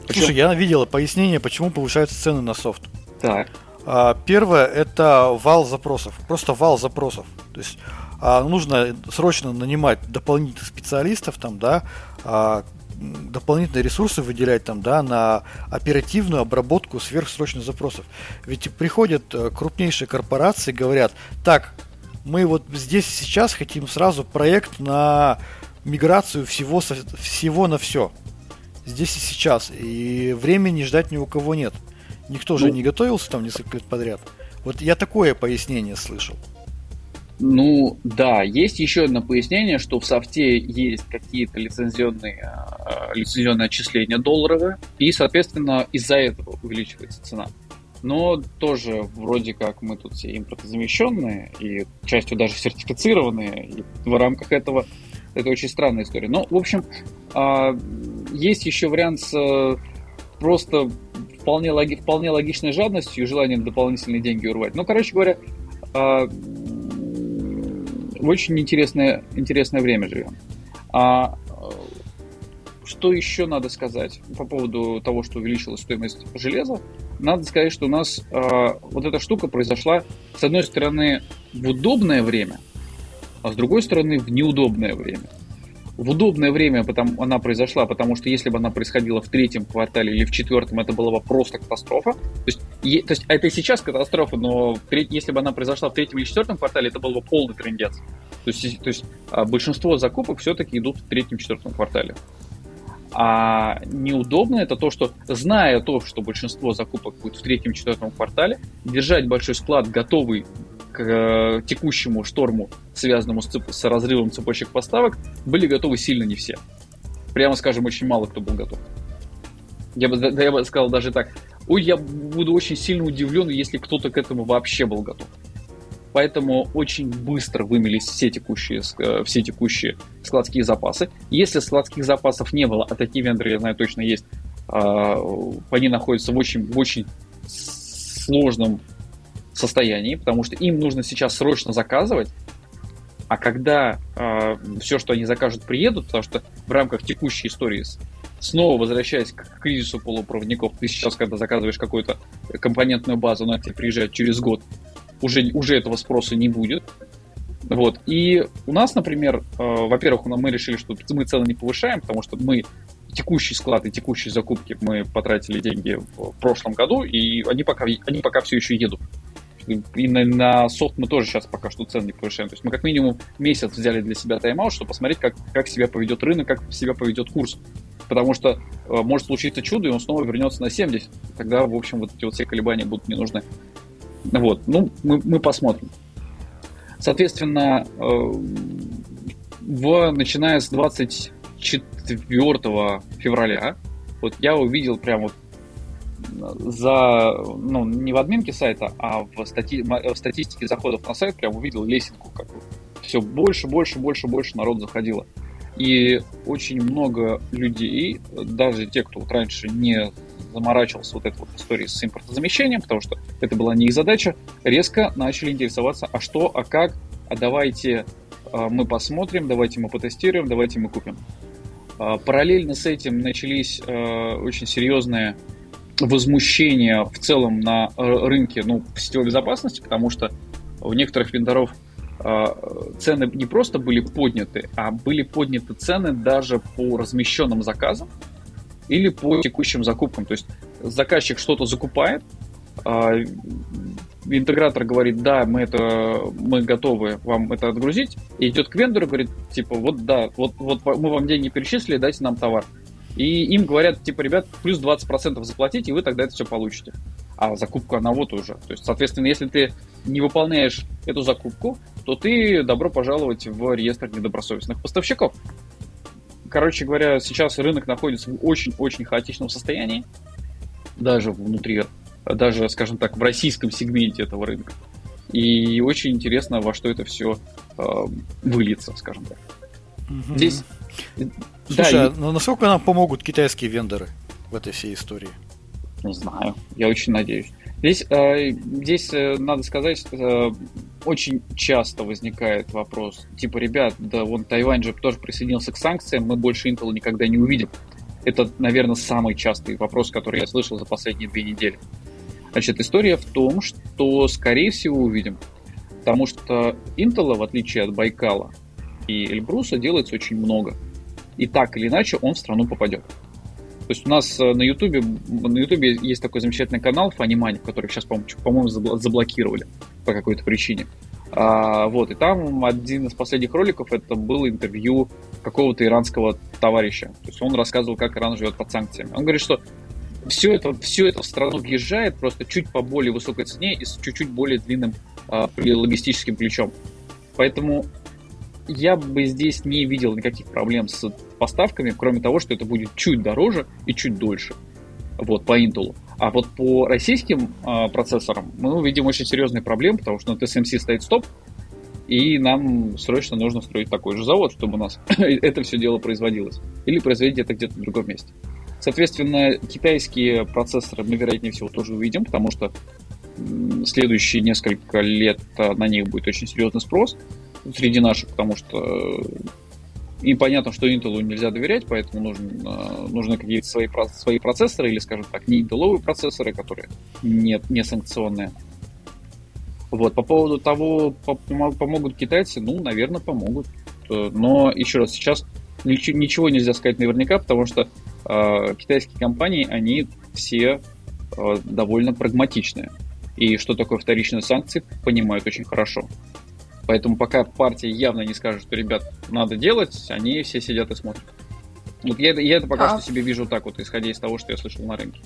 почему? Слушай, я видел пояснение, почему повышаются цены на софт.
Так.
А, первое это вал запросов, просто вал запросов. То есть а, нужно срочно нанимать дополнительных специалистов, там, да, а, дополнительные ресурсы выделять там, да, на оперативную обработку сверхсрочных запросов. Ведь приходят э, крупнейшие корпорации и говорят, так, мы вот здесь сейчас хотим сразу проект на миграцию всего, всего на все. Здесь и сейчас. И времени ждать ни у кого нет. Никто же ну, не готовился там несколько лет подряд. Вот я такое пояснение слышал.
Ну да, есть еще одно пояснение, что в софте есть какие-то лицензионные, э, лицензионные отчисления долларовые, и, соответственно, из-за этого увеличивается цена. Но тоже вроде как мы тут все импортозамещенные и частью даже сертифицированные, и в рамках этого это очень странная история. Но, в общем, э, есть еще вариант с э, просто вполне, логи, вполне логичной жадностью и желанием дополнительные деньги урвать. Ну, короче говоря, э, в очень интересное, интересное время живем. А что еще надо сказать по поводу того, что увеличилась стоимость железа? Надо сказать, что у нас э, вот эта штука произошла, с одной стороны, в удобное время, а с другой стороны, в неудобное время в удобное время потому, она произошла, потому что если бы она происходила в третьем квартале или в четвертом, это была бы просто катастрофа. То есть, е, то есть это и сейчас катастрофа, но треть, если бы она произошла в третьем или четвертом квартале, это был бы полный трендец. То есть, то есть а, большинство закупок все-таки идут в третьем-четвертом квартале. А неудобно это то, что зная то, что большинство закупок будет в третьем-четвертом квартале, держать большой склад готовый к э, текущему шторму, связанному с, цеп- с разрывом цепочек поставок, были готовы сильно не все. Прямо скажем, очень мало кто был готов. Я бы, да, я бы сказал даже так. Ой, я буду очень сильно удивлен, если кто-то к этому вообще был готов. Поэтому очень быстро вымелись все текущие, э, все текущие складские запасы. Если складских запасов не было, а такие вендоры, я знаю, точно есть, а, они находятся в очень, в очень сложном состоянии, потому что им нужно сейчас срочно заказывать, а когда э, все, что они закажут, приедут, потому что в рамках текущей истории, снова возвращаясь к кризису полупроводников, ты сейчас, когда заказываешь какую-то компонентную базу, она тебе приезжает через год, уже, уже этого спроса не будет. Вот. И у нас, например, э, во-первых, мы решили, что мы цены не повышаем, потому что мы текущий склад и текущие закупки мы потратили деньги в прошлом году, и они пока, они пока все еще едут. И на, на софт мы тоже сейчас пока что цены не повышаем. То есть мы как минимум месяц взяли для себя тайм-аут, чтобы посмотреть, как, как себя поведет рынок, как себя поведет курс. Потому что э, может случиться чудо, и он снова вернется на 70. Тогда, в общем, вот эти вот все колебания будут не нужны. Вот, ну, мы, мы посмотрим. Соответственно, э, в, начиная с 24 февраля, вот я увидел прям вот за, ну, не в админке сайта, а в, стати, в статистике заходов на сайт прям увидел лесенку, как все больше, больше, больше, больше народ заходило. И очень много людей, даже те, кто вот раньше не заморачивался вот этой вот историей с импортозамещением, потому что это была не их задача, резко начали интересоваться, а что, а как, а давайте а, мы посмотрим, давайте мы потестируем, давайте мы купим. А, параллельно с этим начались а, очень серьезные возмущение в целом на э, рынке ну, сетевой безопасности, потому что у некоторых вендоров э, цены не просто были подняты, а были подняты цены даже по размещенным заказам или по текущим закупкам. То есть заказчик что-то закупает, э, интегратор говорит, да, мы это, мы готовы вам это отгрузить, и идет к вендору, говорит, типа, вот да, вот, вот мы вам деньги перечислили, дайте нам товар. И им говорят, типа, ребят, плюс 20% заплатите, и вы тогда это все получите. А закупка она вот уже. То есть, соответственно, если ты не выполняешь эту закупку, то ты добро пожаловать в реестр недобросовестных поставщиков. Короче говоря, сейчас рынок находится в очень-очень хаотичном состоянии, даже внутри, даже, скажем так, в российском сегменте этого рынка. И очень интересно, во что это все э, выльется, скажем так.
Угу. Здесь... Слушай, да, а и... ну насколько нам помогут китайские вендоры в этой всей истории?
Не знаю, я очень надеюсь. Здесь, э, здесь э, надо сказать, э, очень часто возникает вопрос, типа, ребят, да вон Тайвань же тоже присоединился к санкциям, мы больше Intel никогда не увидим. Это, наверное, самый частый вопрос, который я слышал за последние две недели. Значит, история в том, что, скорее всего, увидим. Потому что Intel, в отличие от Байкала и Эльбруса, делается очень много. И так или иначе он в страну попадет. То есть у нас э, на Ютубе на Ютубе есть такой замечательный канал Funny который сейчас, по-моему, заблокировали по какой-то причине. А, вот, и там один из последних роликов это было интервью какого-то иранского товарища. То есть он рассказывал, как Иран живет под санкциями. Он говорит, что все это, все это в страну въезжает просто чуть по более высокой цене и с чуть-чуть более длинным а, логистическим плечом. Поэтому я бы здесь не видел никаких проблем с поставками, кроме того, что это будет чуть дороже и чуть дольше. Вот, по Intel. А вот по российским э, процессорам мы увидим очень серьезные проблемы, потому что на TSMC стоит стоп, и нам срочно нужно строить такой же завод, чтобы у нас это все дело производилось. Или производить это где-то в другом месте. Соответственно, китайские процессоры мы, вероятнее всего, тоже увидим, потому что следующие несколько лет а, на них будет очень серьезный спрос среди наших, потому что и понятно, что Intel нельзя доверять, поэтому нужно, нужны какие-то свои, свои процессоры, или, скажем так, не Intel процессоры, которые не, не санкционные. Вот, по поводу того, помогут китайцы, ну, наверное, помогут. Но, еще раз, сейчас ничего нельзя сказать наверняка, потому что э, китайские компании, они все э, довольно прагматичные. И что такое вторичные санкции, понимают очень хорошо. Поэтому пока партия явно не скажет, что, ребят, надо делать, они все сидят и смотрят. Вот я, я это пока а... что себе вижу так вот, исходя из того, что я слышал на рынке.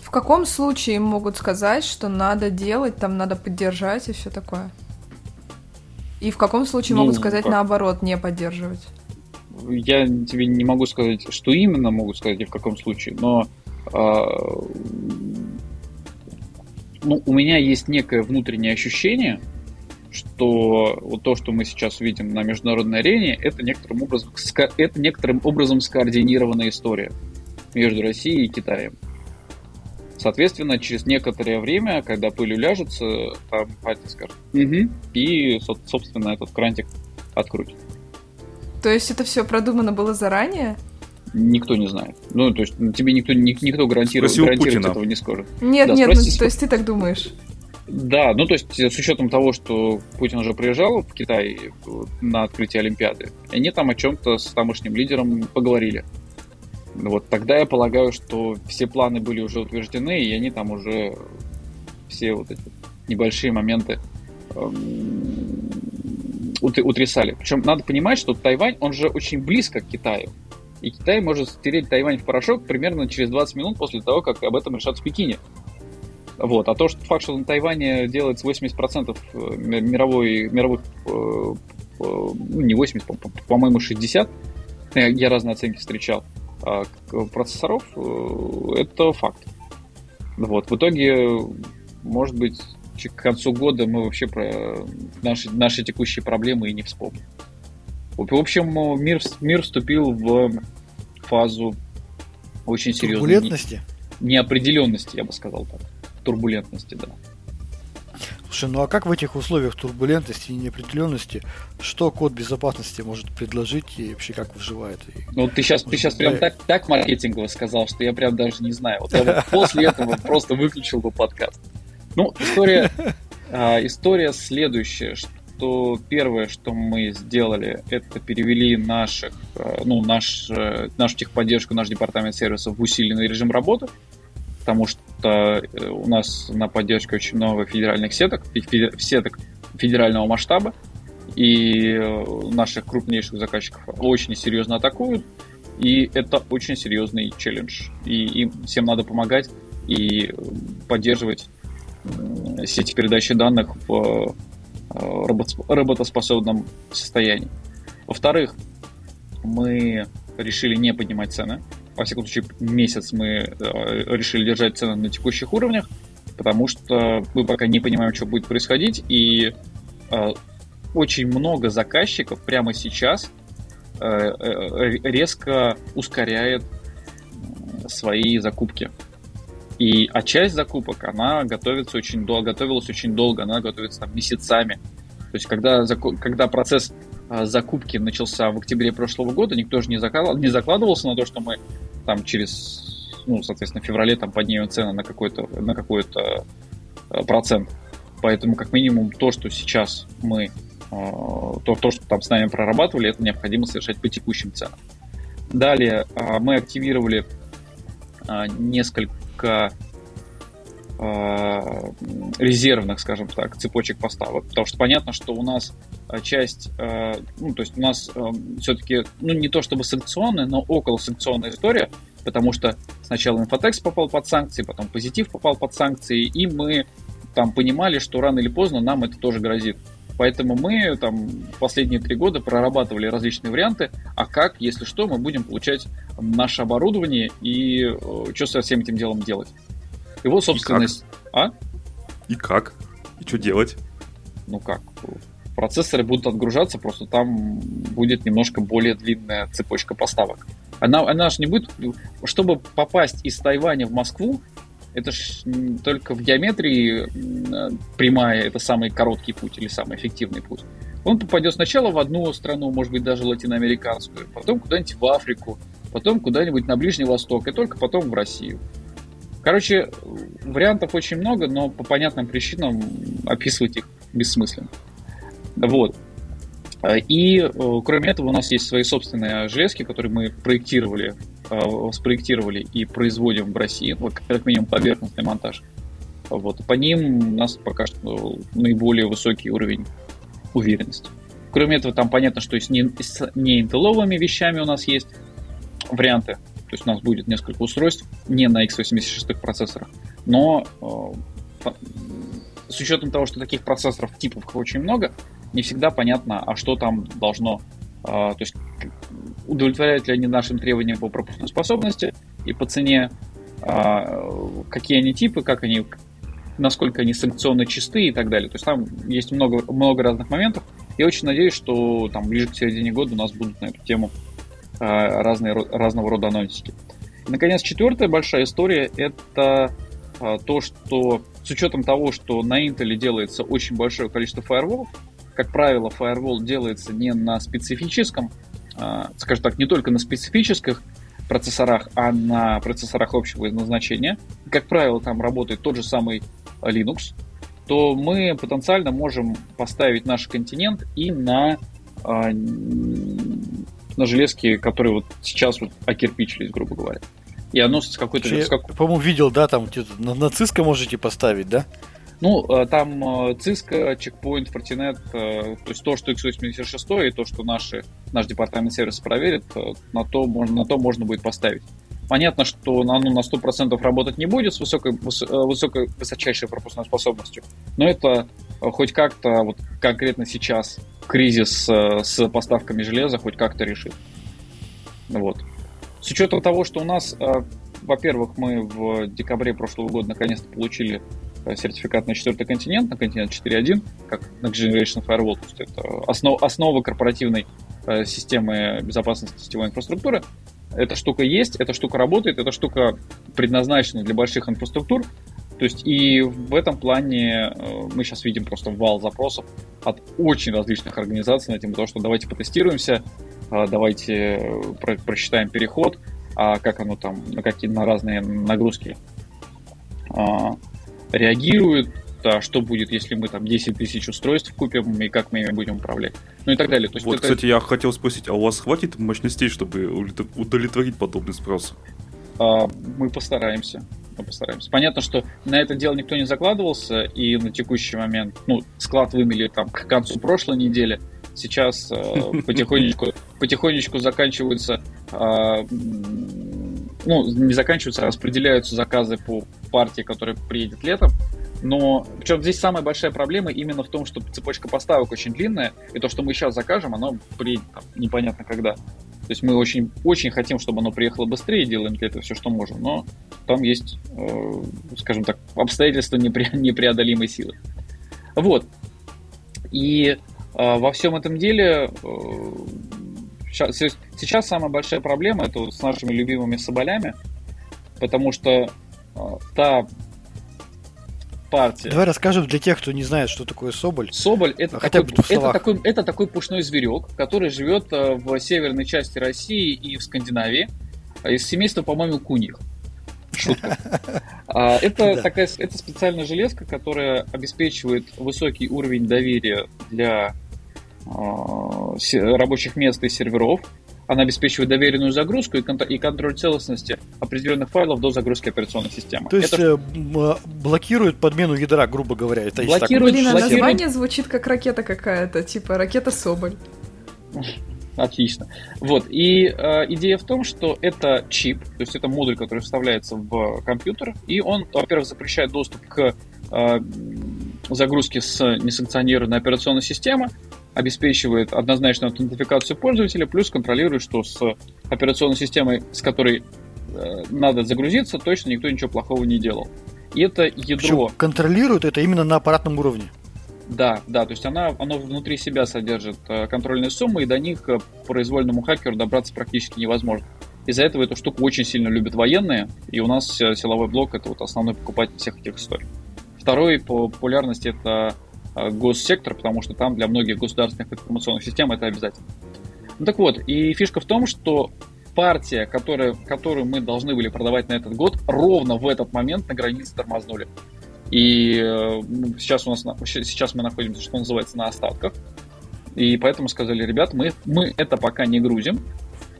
В каком случае могут сказать, что надо делать, там надо поддержать и все такое? И в каком случае ну, могут сказать как? наоборот, не поддерживать?
Я тебе не могу сказать, что именно могут сказать и в каком случае, но э, ну, у меня есть некое внутреннее ощущение, что вот то, что мы сейчас видим на международной арене, это некоторым образом, это некоторым образом скоординированная история между Россией и Китаем. Соответственно, через некоторое время, когда пыль уляжется, там Пати скажет угу, и, собственно, этот крантик открутит.
То есть это все продумано было заранее?
Никто не знает. Ну, то есть тебе никто, никто гарантирует, гарантировать этого не скажет.
Нет, да, нет, ну, то есть ты так думаешь?
Да, ну то есть с учетом того, что Путин уже приезжал в Китай на открытие Олимпиады, они там о чем-то с тамошним лидером поговорили. Вот тогда я полагаю, что все планы были уже утверждены, и они там уже все вот эти небольшие моменты эм, утрясали. Причем надо понимать, что Тайвань, он же очень близко к Китаю. И Китай может стереть Тайвань в порошок примерно через 20 минут после того, как об этом решат в Пекине. Вот. А то, что факт, что на Тайване делается 80% э, мировой, мировых, э, э, ну, не 80, по-моему, 60, я разные оценки встречал, а, процессоров, это факт. Вот. В итоге, может быть, к концу года мы вообще про наши, наши текущие проблемы и не вспомним. В общем, мир, мир вступил в фазу очень серьезной неопределенности, я бы сказал так турбулентности, да.
Слушай, ну а как в этих условиях турбулентности и неопределенности, что код безопасности может предложить и вообще как выживает?
Ну ты сейчас, ты сейчас прям так, так маркетингово сказал, что я прям даже не знаю. Вот я вот после этого просто выключил бы подкаст. Ну, история, а, история следующая, что первое, что мы сделали, это перевели наших, а, ну, наш, э, нашу техподдержку, наш департамент сервисов в усиленный режим работы потому что э, у нас на поддержке очень много федеральных сеток, сеток федерального масштаба, и э, наших крупнейших заказчиков очень серьезно атакуют, и это очень серьезный челлендж. И им всем надо помогать и поддерживать сети передачи данных в работоспособном состоянии. Во-вторых, мы решили не поднимать цены. Во всяком случае, месяц мы решили держать цены на текущих уровнях, потому что мы пока не понимаем, что будет происходить, и очень много заказчиков прямо сейчас э, э, резко ускоряет свои закупки. И, а часть закупок, она готовится очень долго, готовилась очень долго, она готовится там, месяцами. То есть, когда, когда процесс э, закупки начался в октябре прошлого года, никто же не, закладывал, не закладывался на то, что мы там через, ну, соответственно, в феврале там поднимем цены на какой-то на какой-то процент. Поэтому, как минимум, то, что сейчас мы Э, то, то, что там с нами прорабатывали, это необходимо совершать по текущим ценам. Далее э, мы активировали э, несколько резервных, скажем так, цепочек поставок, потому что понятно, что у нас часть, ну, то есть у нас все-таки, ну, не то чтобы санкционная, но около санкционная история, потому что сначала инфотекс попал под санкции, потом позитив попал под санкции, и мы там понимали, что рано или поздно нам это тоже грозит. Поэтому мы там последние три года прорабатывали различные варианты, а как, если что, мы будем получать наше оборудование и э, что со всем этим делом делать. И вот, собственно... И?
А? И как? И что делать?
Ну как? Процессоры будут отгружаться, просто там будет немножко более длинная цепочка поставок. Она, она же не будет... Чтобы попасть из Тайваня в Москву, это ж только в геометрии прямая это самый короткий путь или самый эффективный путь. Он попадет сначала в одну страну, может быть, даже латиноамериканскую, потом куда-нибудь в Африку, потом куда-нибудь на Ближний Восток, и только потом в Россию. Короче, вариантов очень много, но по понятным причинам описывать их бессмысленно. Вот. И э, кроме этого у нас есть свои собственные железки, которые мы проектировали Э, спроектировали и производим в России, как минимум поверхностный монтаж. Вот. По ним у нас пока что наиболее высокий уровень уверенности. Кроме этого, там понятно, что с не, с не интеловыми вещами у нас есть варианты. То есть у нас будет несколько устройств не на x86 процессорах, но э, с учетом того, что таких процессоров типов очень много, не всегда понятно, а что там должно а, то есть удовлетворяют ли они нашим требованиям по пропускной способности и по цене, а, какие они типы, как они, насколько они санкционно чисты и так далее. То есть там есть много, много разных моментов. Я очень надеюсь, что там ближе к середине года у нас будут на эту тему разные, разного рода анонсики. И, наконец, четвертая большая история – это то, что с учетом того, что на Intel делается очень большое количество фаерволов, как правило, firewall делается не на специфическом, а, скажем так, не только на специфических процессорах, а на процессорах общего назначения. Как правило, там работает тот же самый Linux, то мы потенциально можем поставить наш континент и на, а, на железки, которые вот сейчас вот окирпичились, грубо говоря. И оно с какой-то...
Я, как... по-моему, видел, да, там на, на Cisco можете поставить, да?
Ну, э, там э, Cisco, Checkpoint, Fortinet, э, то есть то, что x86 и то, что наши, наш департамент сервиса проверит, на то, можно, на то можно будет поставить. Понятно, что оно на 100% работать не будет с высокой, высокой, высочайшей пропускной способностью, но это хоть как-то, вот конкретно сейчас, кризис с поставками железа хоть как-то решит. Вот. С учетом того, что у нас, во-первых, мы в декабре прошлого года наконец-то получили Э, сертификат на четвертый континент, на континент 4.1, как Next Generation Firewall, то есть это основ, основа корпоративной э, системы безопасности сетевой инфраструктуры. Эта штука есть, эта штука работает, эта штука предназначена для больших инфраструктур. То есть и в этом плане э, мы сейчас видим просто вал запросов от очень различных организаций на тему того, что давайте потестируемся, э, давайте про просчитаем переход, а как оно там, на какие на разные нагрузки а, реагирует, а что будет, если мы там 10 тысяч устройств купим, и как мы ими будем управлять, ну и так далее.
То есть вот, это... кстати, я хотел спросить, а у вас хватит мощностей, чтобы удовлетворить подобный спрос?
А, мы постараемся. Мы постараемся. Понятно, что на это дело никто не закладывался, и на текущий момент, ну, склад вымели там к концу прошлой недели, сейчас э, потихонечку, потихонечку заканчиваются э, ну, не заканчиваются, а распределяются заказы по партии, которая приедет летом. Но причем здесь самая большая проблема именно в том, что цепочка поставок очень длинная, и то, что мы сейчас закажем, оно приедет там, непонятно когда. То есть мы очень, очень хотим, чтобы оно приехало быстрее, делаем для этого все, что можем, но там есть, э, скажем так, обстоятельства непре, непреодолимой силы. Вот. И э, во всем этом деле э, сейчас, сейчас самая большая проблема это с нашими любимыми соболями, потому что э, та партия.
Давай расскажем для тех, кто не знает, что такое соболь.
Соболь это, Хотя такой, бы это, такой, это такой пушной зверек, который живет э, в северной части России и в Скандинавии а из семейства, по-моему, куньих. Шутка. А, это такая это специальная железка, которая обеспечивает высокий уровень доверия для а, рабочих мест и серверов, она обеспечивает доверенную загрузку и, кон- и контроль целостности определенных файлов до загрузки операционной системы.
То есть это... э, блокирует подмену ядра, грубо говоря. Это
блокирует, Блин, а блокирует... название звучит как ракета какая-то, типа ракета Соболь.
Отлично. Вот. И э, идея в том, что это чип, то есть это модуль, который вставляется в компьютер, и он, во-первых, запрещает доступ к э, загрузке с несанкционированной операционной системы, обеспечивает однозначную аутентификацию пользователя, плюс контролирует, что с операционной системой, с которой э, надо загрузиться, точно никто ничего плохого не делал. И это ядро... Причем
контролирует это именно на аппаратном уровне.
Да, да, то есть она, оно внутри себя содержит э, контрольные суммы, и до них э, произвольному хакеру добраться практически невозможно. Из-за этого эту штуку очень сильно любят военные, и у нас э, силовой блок это вот основной покупатель всех этих историй. Второй по популярности это госсектор, потому что там для многих государственных информационных систем это обязательно. Ну так вот, и фишка в том, что партия, которая, которую мы должны были продавать на этот год, ровно в этот момент на границе тормознули. И э, сейчас у нас сейчас мы находимся, что называется, на остатках. И поэтому сказали, ребят, мы, мы это пока не грузим.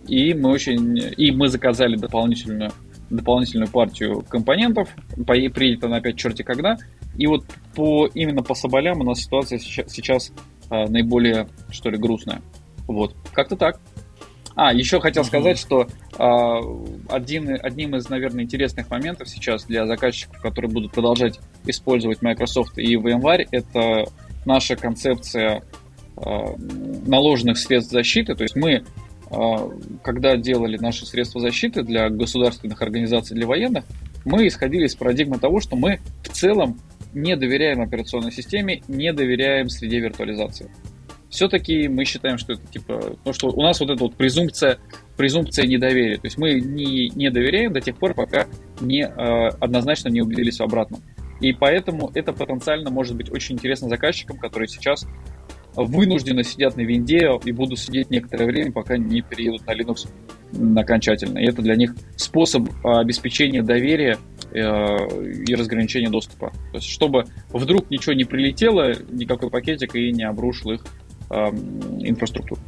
И мы очень. И мы заказали дополнительную, дополнительную партию компонентов. Приедет она опять черти когда. И вот по, именно по соболям у нас ситуация сейчас, сейчас а, наиболее, что ли, грустная. Вот, как-то так. А, еще хотел uh-huh. сказать, что а, один, одним из, наверное, интересных моментов сейчас для заказчиков, которые будут продолжать использовать Microsoft и VMware, это наша концепция а, наложенных средств защиты. То есть мы, а, когда делали наши средства защиты для государственных организаций, для военных, мы исходили из парадигмы того, что мы в целом не доверяем операционной системе, не доверяем среде виртуализации. Все-таки мы считаем, что это типа, ну что у нас вот эта вот презумпция, презумпция недоверия. То есть мы не, не доверяем до тех пор, пока не э, однозначно не убедились в обратном. И поэтому это потенциально может быть очень интересно заказчикам, которые сейчас вынужденно сидят на винде и будут сидеть некоторое время, пока не переедут на Linux окончательно. И это для них способ а, обеспечения доверия э, и разграничения доступа. То есть, чтобы вдруг ничего не прилетело, никакой пакетик и не обрушил их инфраструктуру.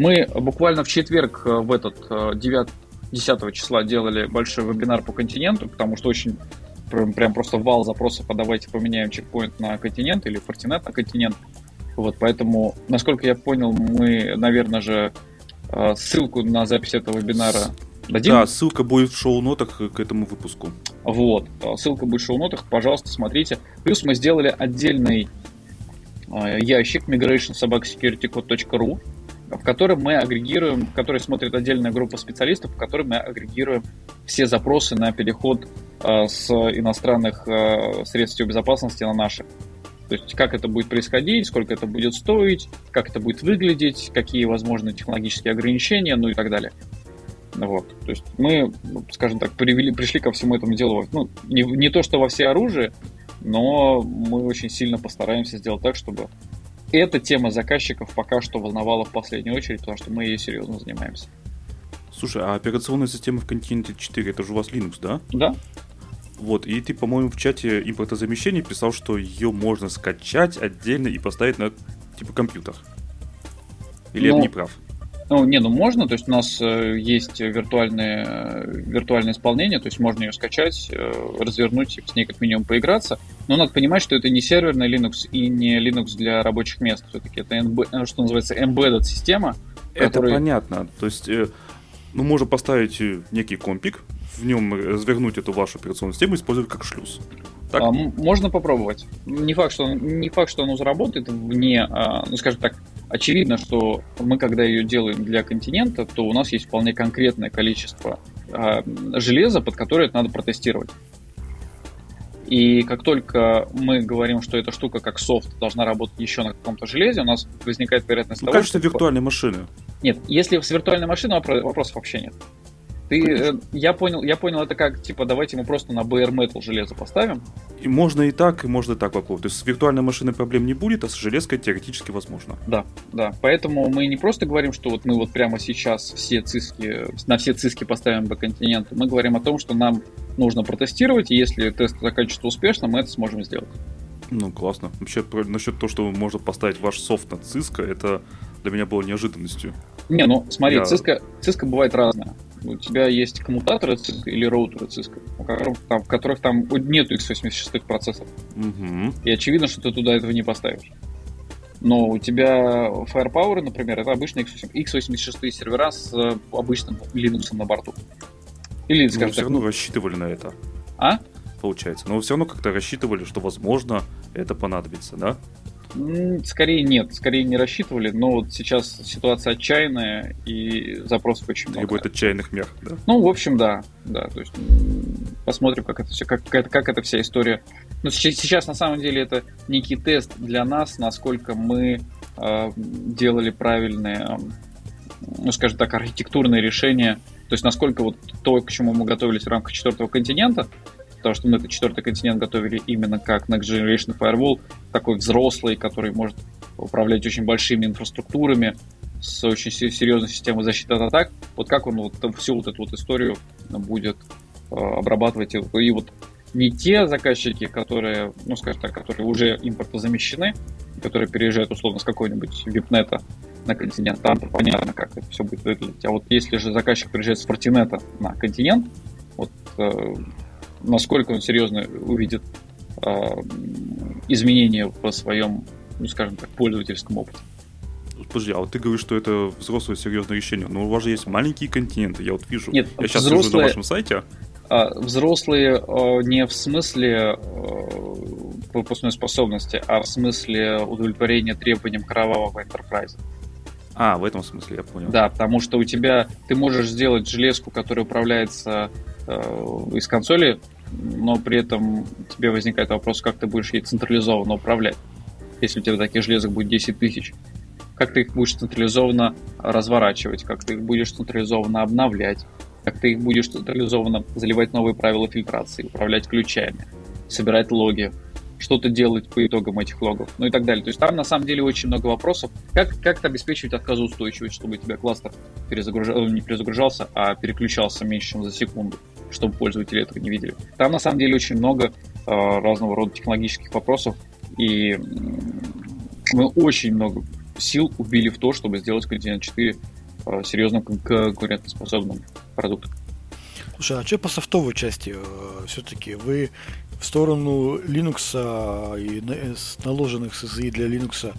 Мы буквально в четверг э, в этот 9 э, 10 числа делали большой вебинар по континенту, потому что очень прям, прям просто вал запросов, а давайте поменяем чекпоинт на континент или Fortinet на континент. Вот, поэтому, насколько я понял, мы, наверное же, э, ссылку на запись этого вебинара
дадим. Да, ссылка будет в шоу-нотах к этому выпуску.
Вот, э, ссылка будет в шоу-нотах, пожалуйста, смотрите. Плюс мы сделали отдельный э, ящик migrationsobakasecuritycode.ru, в котором мы агрегируем, в который смотрит отдельная группа специалистов, в которой мы агрегируем все запросы на переход с иностранных средств безопасности на наши. То есть как это будет происходить, сколько это будет стоить, как это будет выглядеть, какие возможны технологические ограничения, ну и так далее. Вот. То есть мы, скажем так, привели, пришли ко всему этому делу, ну, не, не то что во все оружие, но мы очень сильно постараемся сделать так, чтобы эта тема заказчиков пока что волновала в последнюю очередь, потому что мы ей серьезно занимаемся.
Слушай, а операционная система в континенте 4 это же у вас Linux, да?
Да.
Вот, и ты, по-моему, в чате импортозамещения писал, что ее можно скачать отдельно и поставить на типа компьютер. Или ну, я не прав?
Ну, не, ну можно, то есть у нас э, есть виртуальное, э, виртуальное исполнение, то есть можно ее скачать, э, развернуть, типа, с ней как минимум поиграться. Но надо понимать, что это не серверный Linux и не Linux для рабочих мест. Все-таки это, NB, что называется, embedded система.
Это который... понятно. То есть, ну, можно поставить некий компик, в нем развернуть эту вашу операционную систему и использовать как шлюз.
Так? А, можно попробовать. Не факт, что не факт, что оно заработает вне, а, ну скажем так, очевидно, что мы, когда ее делаем для континента, то у нас есть вполне конкретное количество а, железа, под которое это надо протестировать. И как только мы говорим, что эта штука как софт должна работать еще на каком-то железе, у нас возникает вероятность
ну,
того,
кажется, что... виртуальные машины.
Нет, если с виртуальной машиной вопросов вообще нет. Ты, э, я понял, я понял это как, типа, давайте мы просто на bare metal железо поставим.
И можно и так, и можно и так попробовать. То есть с виртуальной машиной проблем не будет, а с железкой теоретически возможно.
Да, да. Поэтому мы не просто говорим, что вот мы вот прямо сейчас все циски, на все циски поставим по континенту. Мы говорим о том, что нам нужно протестировать, и если тест заканчивается успешно, мы это сможем сделать.
Ну, классно. Вообще, насчет того, что можно поставить ваш софт на Cisco, это для меня было неожиданностью.
Не, ну смотри, Я... Cisco, Cisco бывает разная у тебя есть коммутаторы Cisco или роутеры Cisco, в которых там, в которых там нету x86 процессоров. Угу. И очевидно, что ты туда этого не поставишь. Но у тебя Firepower, например, это обычные x86 сервера с обычным Linux на борту.
Или, скажем Но все равно рассчитывали на это.
А?
Получается. Но вы все равно как-то рассчитывали, что, возможно, это понадобится, да?
Скорее нет, скорее не рассчитывали, но вот сейчас ситуация отчаянная и запросов очень много.
Требует отчаянных мер, да?
Ну, в общем, да, да, то есть посмотрим, как это все, как, как, как эта вся история. Ну, сейчас, сейчас на самом деле это некий тест для нас, насколько мы э, делали правильные, ну, скажем так, архитектурные решения, то есть насколько вот то, к чему мы готовились в рамках четвертого континента, потому что мы этот четвертый континент готовили именно как Next Generation Firewall, такой взрослый, который может управлять очень большими инфраструктурами, с очень серьезной системой защиты от атак. Вот как он вот всю вот эту вот историю будет э, обрабатывать. И вот не те заказчики, которые, ну, скажем так, которые уже импортозамещены, которые переезжают условно с какой-нибудь випнета на континент, там понятно, как это все будет выглядеть. А вот если же заказчик приезжает с фортинета на континент, вот э, насколько он серьезно увидит э, изменения в своем, ну, скажем так, пользовательском опыте.
Подожди, а вот ты говоришь, что это взрослое серьезное решение. Но у вас же есть маленькие континенты, я вот вижу.
Нет,
я сейчас взрослые, на вашем сайте.
А, взрослые э, не в смысле э, пропускной способности, а в смысле удовлетворения требованиям кровавого enterprise.
А, в этом смысле, я понял.
Да, потому что у тебя ты можешь сделать железку, которая управляется из консоли, но при этом тебе возникает вопрос, как ты будешь ей централизованно управлять. Если у тебя таких железок будет 10 тысяч, как ты их будешь централизованно разворачивать, как ты их будешь централизованно обновлять, как ты их будешь централизованно заливать новые правила фильтрации, управлять ключами, собирать логи, что-то делать по итогам этих логов, ну и так далее. То есть там на самом деле очень много вопросов. Как, как обеспечивать отказоустойчивость, чтобы у тебя кластер перезагружал, не перезагружался, а переключался меньше, чем за секунду чтобы пользователи этого не видели. Там на самом деле очень много э, разного рода технологических вопросов, и мы очень много сил убили в то, чтобы сделать Continent 4 э, серьезным конкурентоспособным продуктом.
Слушай, а что по софтовой части? Э, Все-таки вы в сторону Linux и наложенных SSI для Linux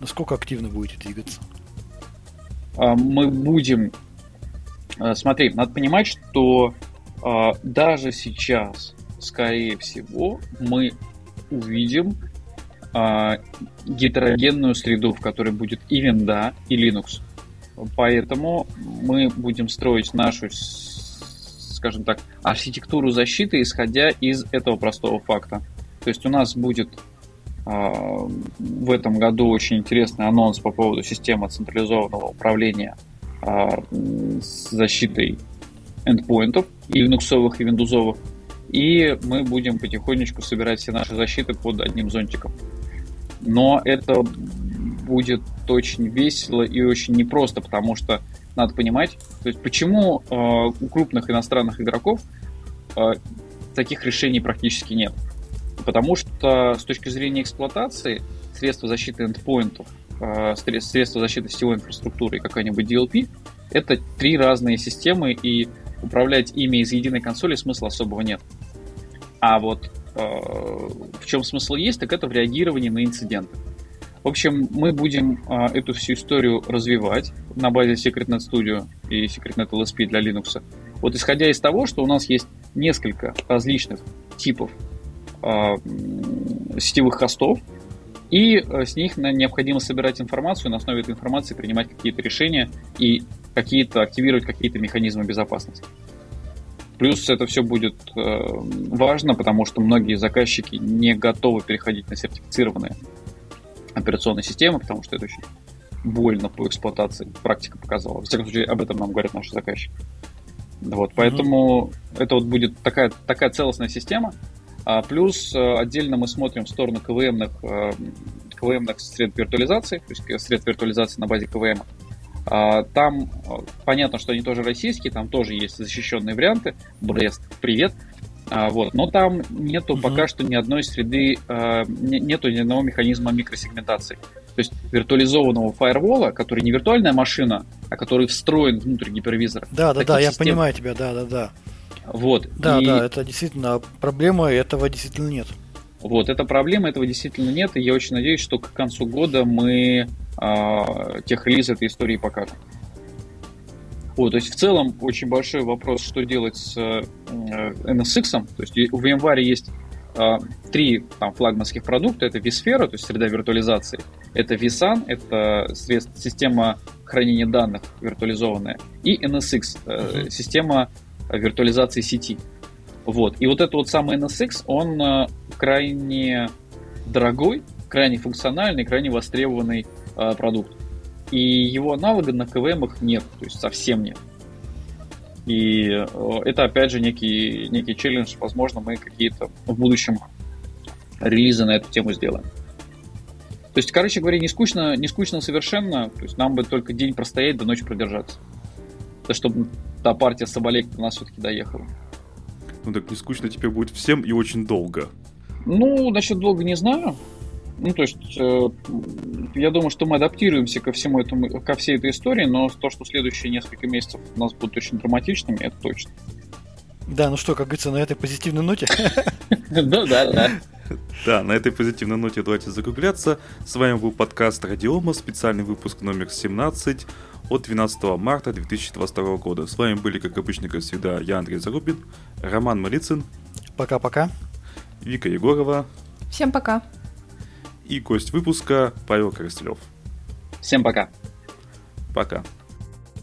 насколько активно будете двигаться?
А, мы будем... Смотри, надо понимать, что а, даже сейчас, скорее всего, мы увидим а, гетерогенную среду, в которой будет и винда, и Linux. Поэтому мы будем строить нашу, скажем так, архитектуру защиты, исходя из этого простого факта. То есть у нас будет а, в этом году очень интересный анонс по поводу системы централизованного управления с защитой эндпоинтов, и линуксовых, и виндузовых. И мы будем потихонечку собирать все наши защиты под одним зонтиком. Но это будет очень весело и очень непросто, потому что надо понимать, то есть почему э, у крупных иностранных игроков э, таких решений практически нет. Потому что с точки зрения эксплуатации средства защиты эндпоинтов, э, средства защиты сетевой инфраструктуры и какая-нибудь DLP это три разные системы, и управлять ими из единой консоли смысла особого нет. А вот э, в чем смысл есть, так это в реагировании на инциденты. В общем, мы будем э, эту всю историю развивать на базе SecretNet Studio и SecretNet LSP для Linux. Вот исходя из того, что у нас есть несколько различных типов э, сетевых хостов, и э, с них необходимо собирать информацию, на основе этой информации принимать какие-то решения и какие-то активировать какие-то механизмы безопасности. Плюс это все будет э, важно, потому что многие заказчики не готовы переходить на сертифицированные операционные системы, потому что это очень больно по эксплуатации. Практика показала. Во всяком случае, об этом нам говорят наши заказчики. Вот, поэтому mm-hmm. это вот будет такая, такая целостная система. А, плюс э, отдельно мы смотрим в сторону КВМных, э, КВМных средств виртуализации, то есть средств виртуализации на базе КВМ. А, там э, понятно, что они тоже российские, там тоже есть защищенные варианты. Брест, привет. А, вот. Но там нету угу. пока что ни одной среды, нету ни одного механизма микросегментации. То есть виртуализованного фаервола, который не виртуальная машина, а который встроен внутрь гипервизора.
Да, да, да, я понимаю тебя, да, да, да.
Вот.
Да, и... да, это действительно проблема, этого действительно нет.
Вот, это проблема, этого действительно нет, и я очень надеюсь, что к концу года мы э, тех релиз этой истории покажем. Вот, то есть в целом очень большой вопрос, что делать с э, NSX. То есть в VMware есть э, три там, флагманских продукта. Это vSphere, то есть среда виртуализации. Это vSAN, это средств, система хранения данных виртуализованная. И NSX, э, система виртуализации сети. Вот. И вот этот вот самый NSX, он э, крайне дорогой, крайне функциональный, крайне востребованный э, продукт. И его аналога на КВМ нет, то есть совсем нет. И э, это, опять же, некий, некий челлендж. Возможно, мы какие-то в будущем релизы на эту тему сделаем. То есть, короче говоря, не скучно, не скучно совершенно. То есть нам бы только день простоять, до ночи продержаться. Да, чтобы та партия Соболей до нас все-таки доехала.
Ну так не скучно теперь будет всем и очень долго.
Ну, насчет долго не знаю. Ну, то есть, э, я думаю, что мы адаптируемся ко всему этому, ко всей этой истории, но то, что следующие несколько месяцев у нас будут очень драматичными, это точно.
Да, ну что, как говорится, на этой позитивной ноте.
Да, да, да.
Да, на этой позитивной ноте давайте закругляться. С вами был подкаст Радиома, специальный выпуск номер 17 от 12 марта 2022 года. С вами были, как обычно, как всегда, я, Андрей Зарубин, Роман Малицын.
Пока-пока.
Вика Егорова.
Всем пока.
И гость выпуска Павел Коростелев.
Всем пока.
Пока.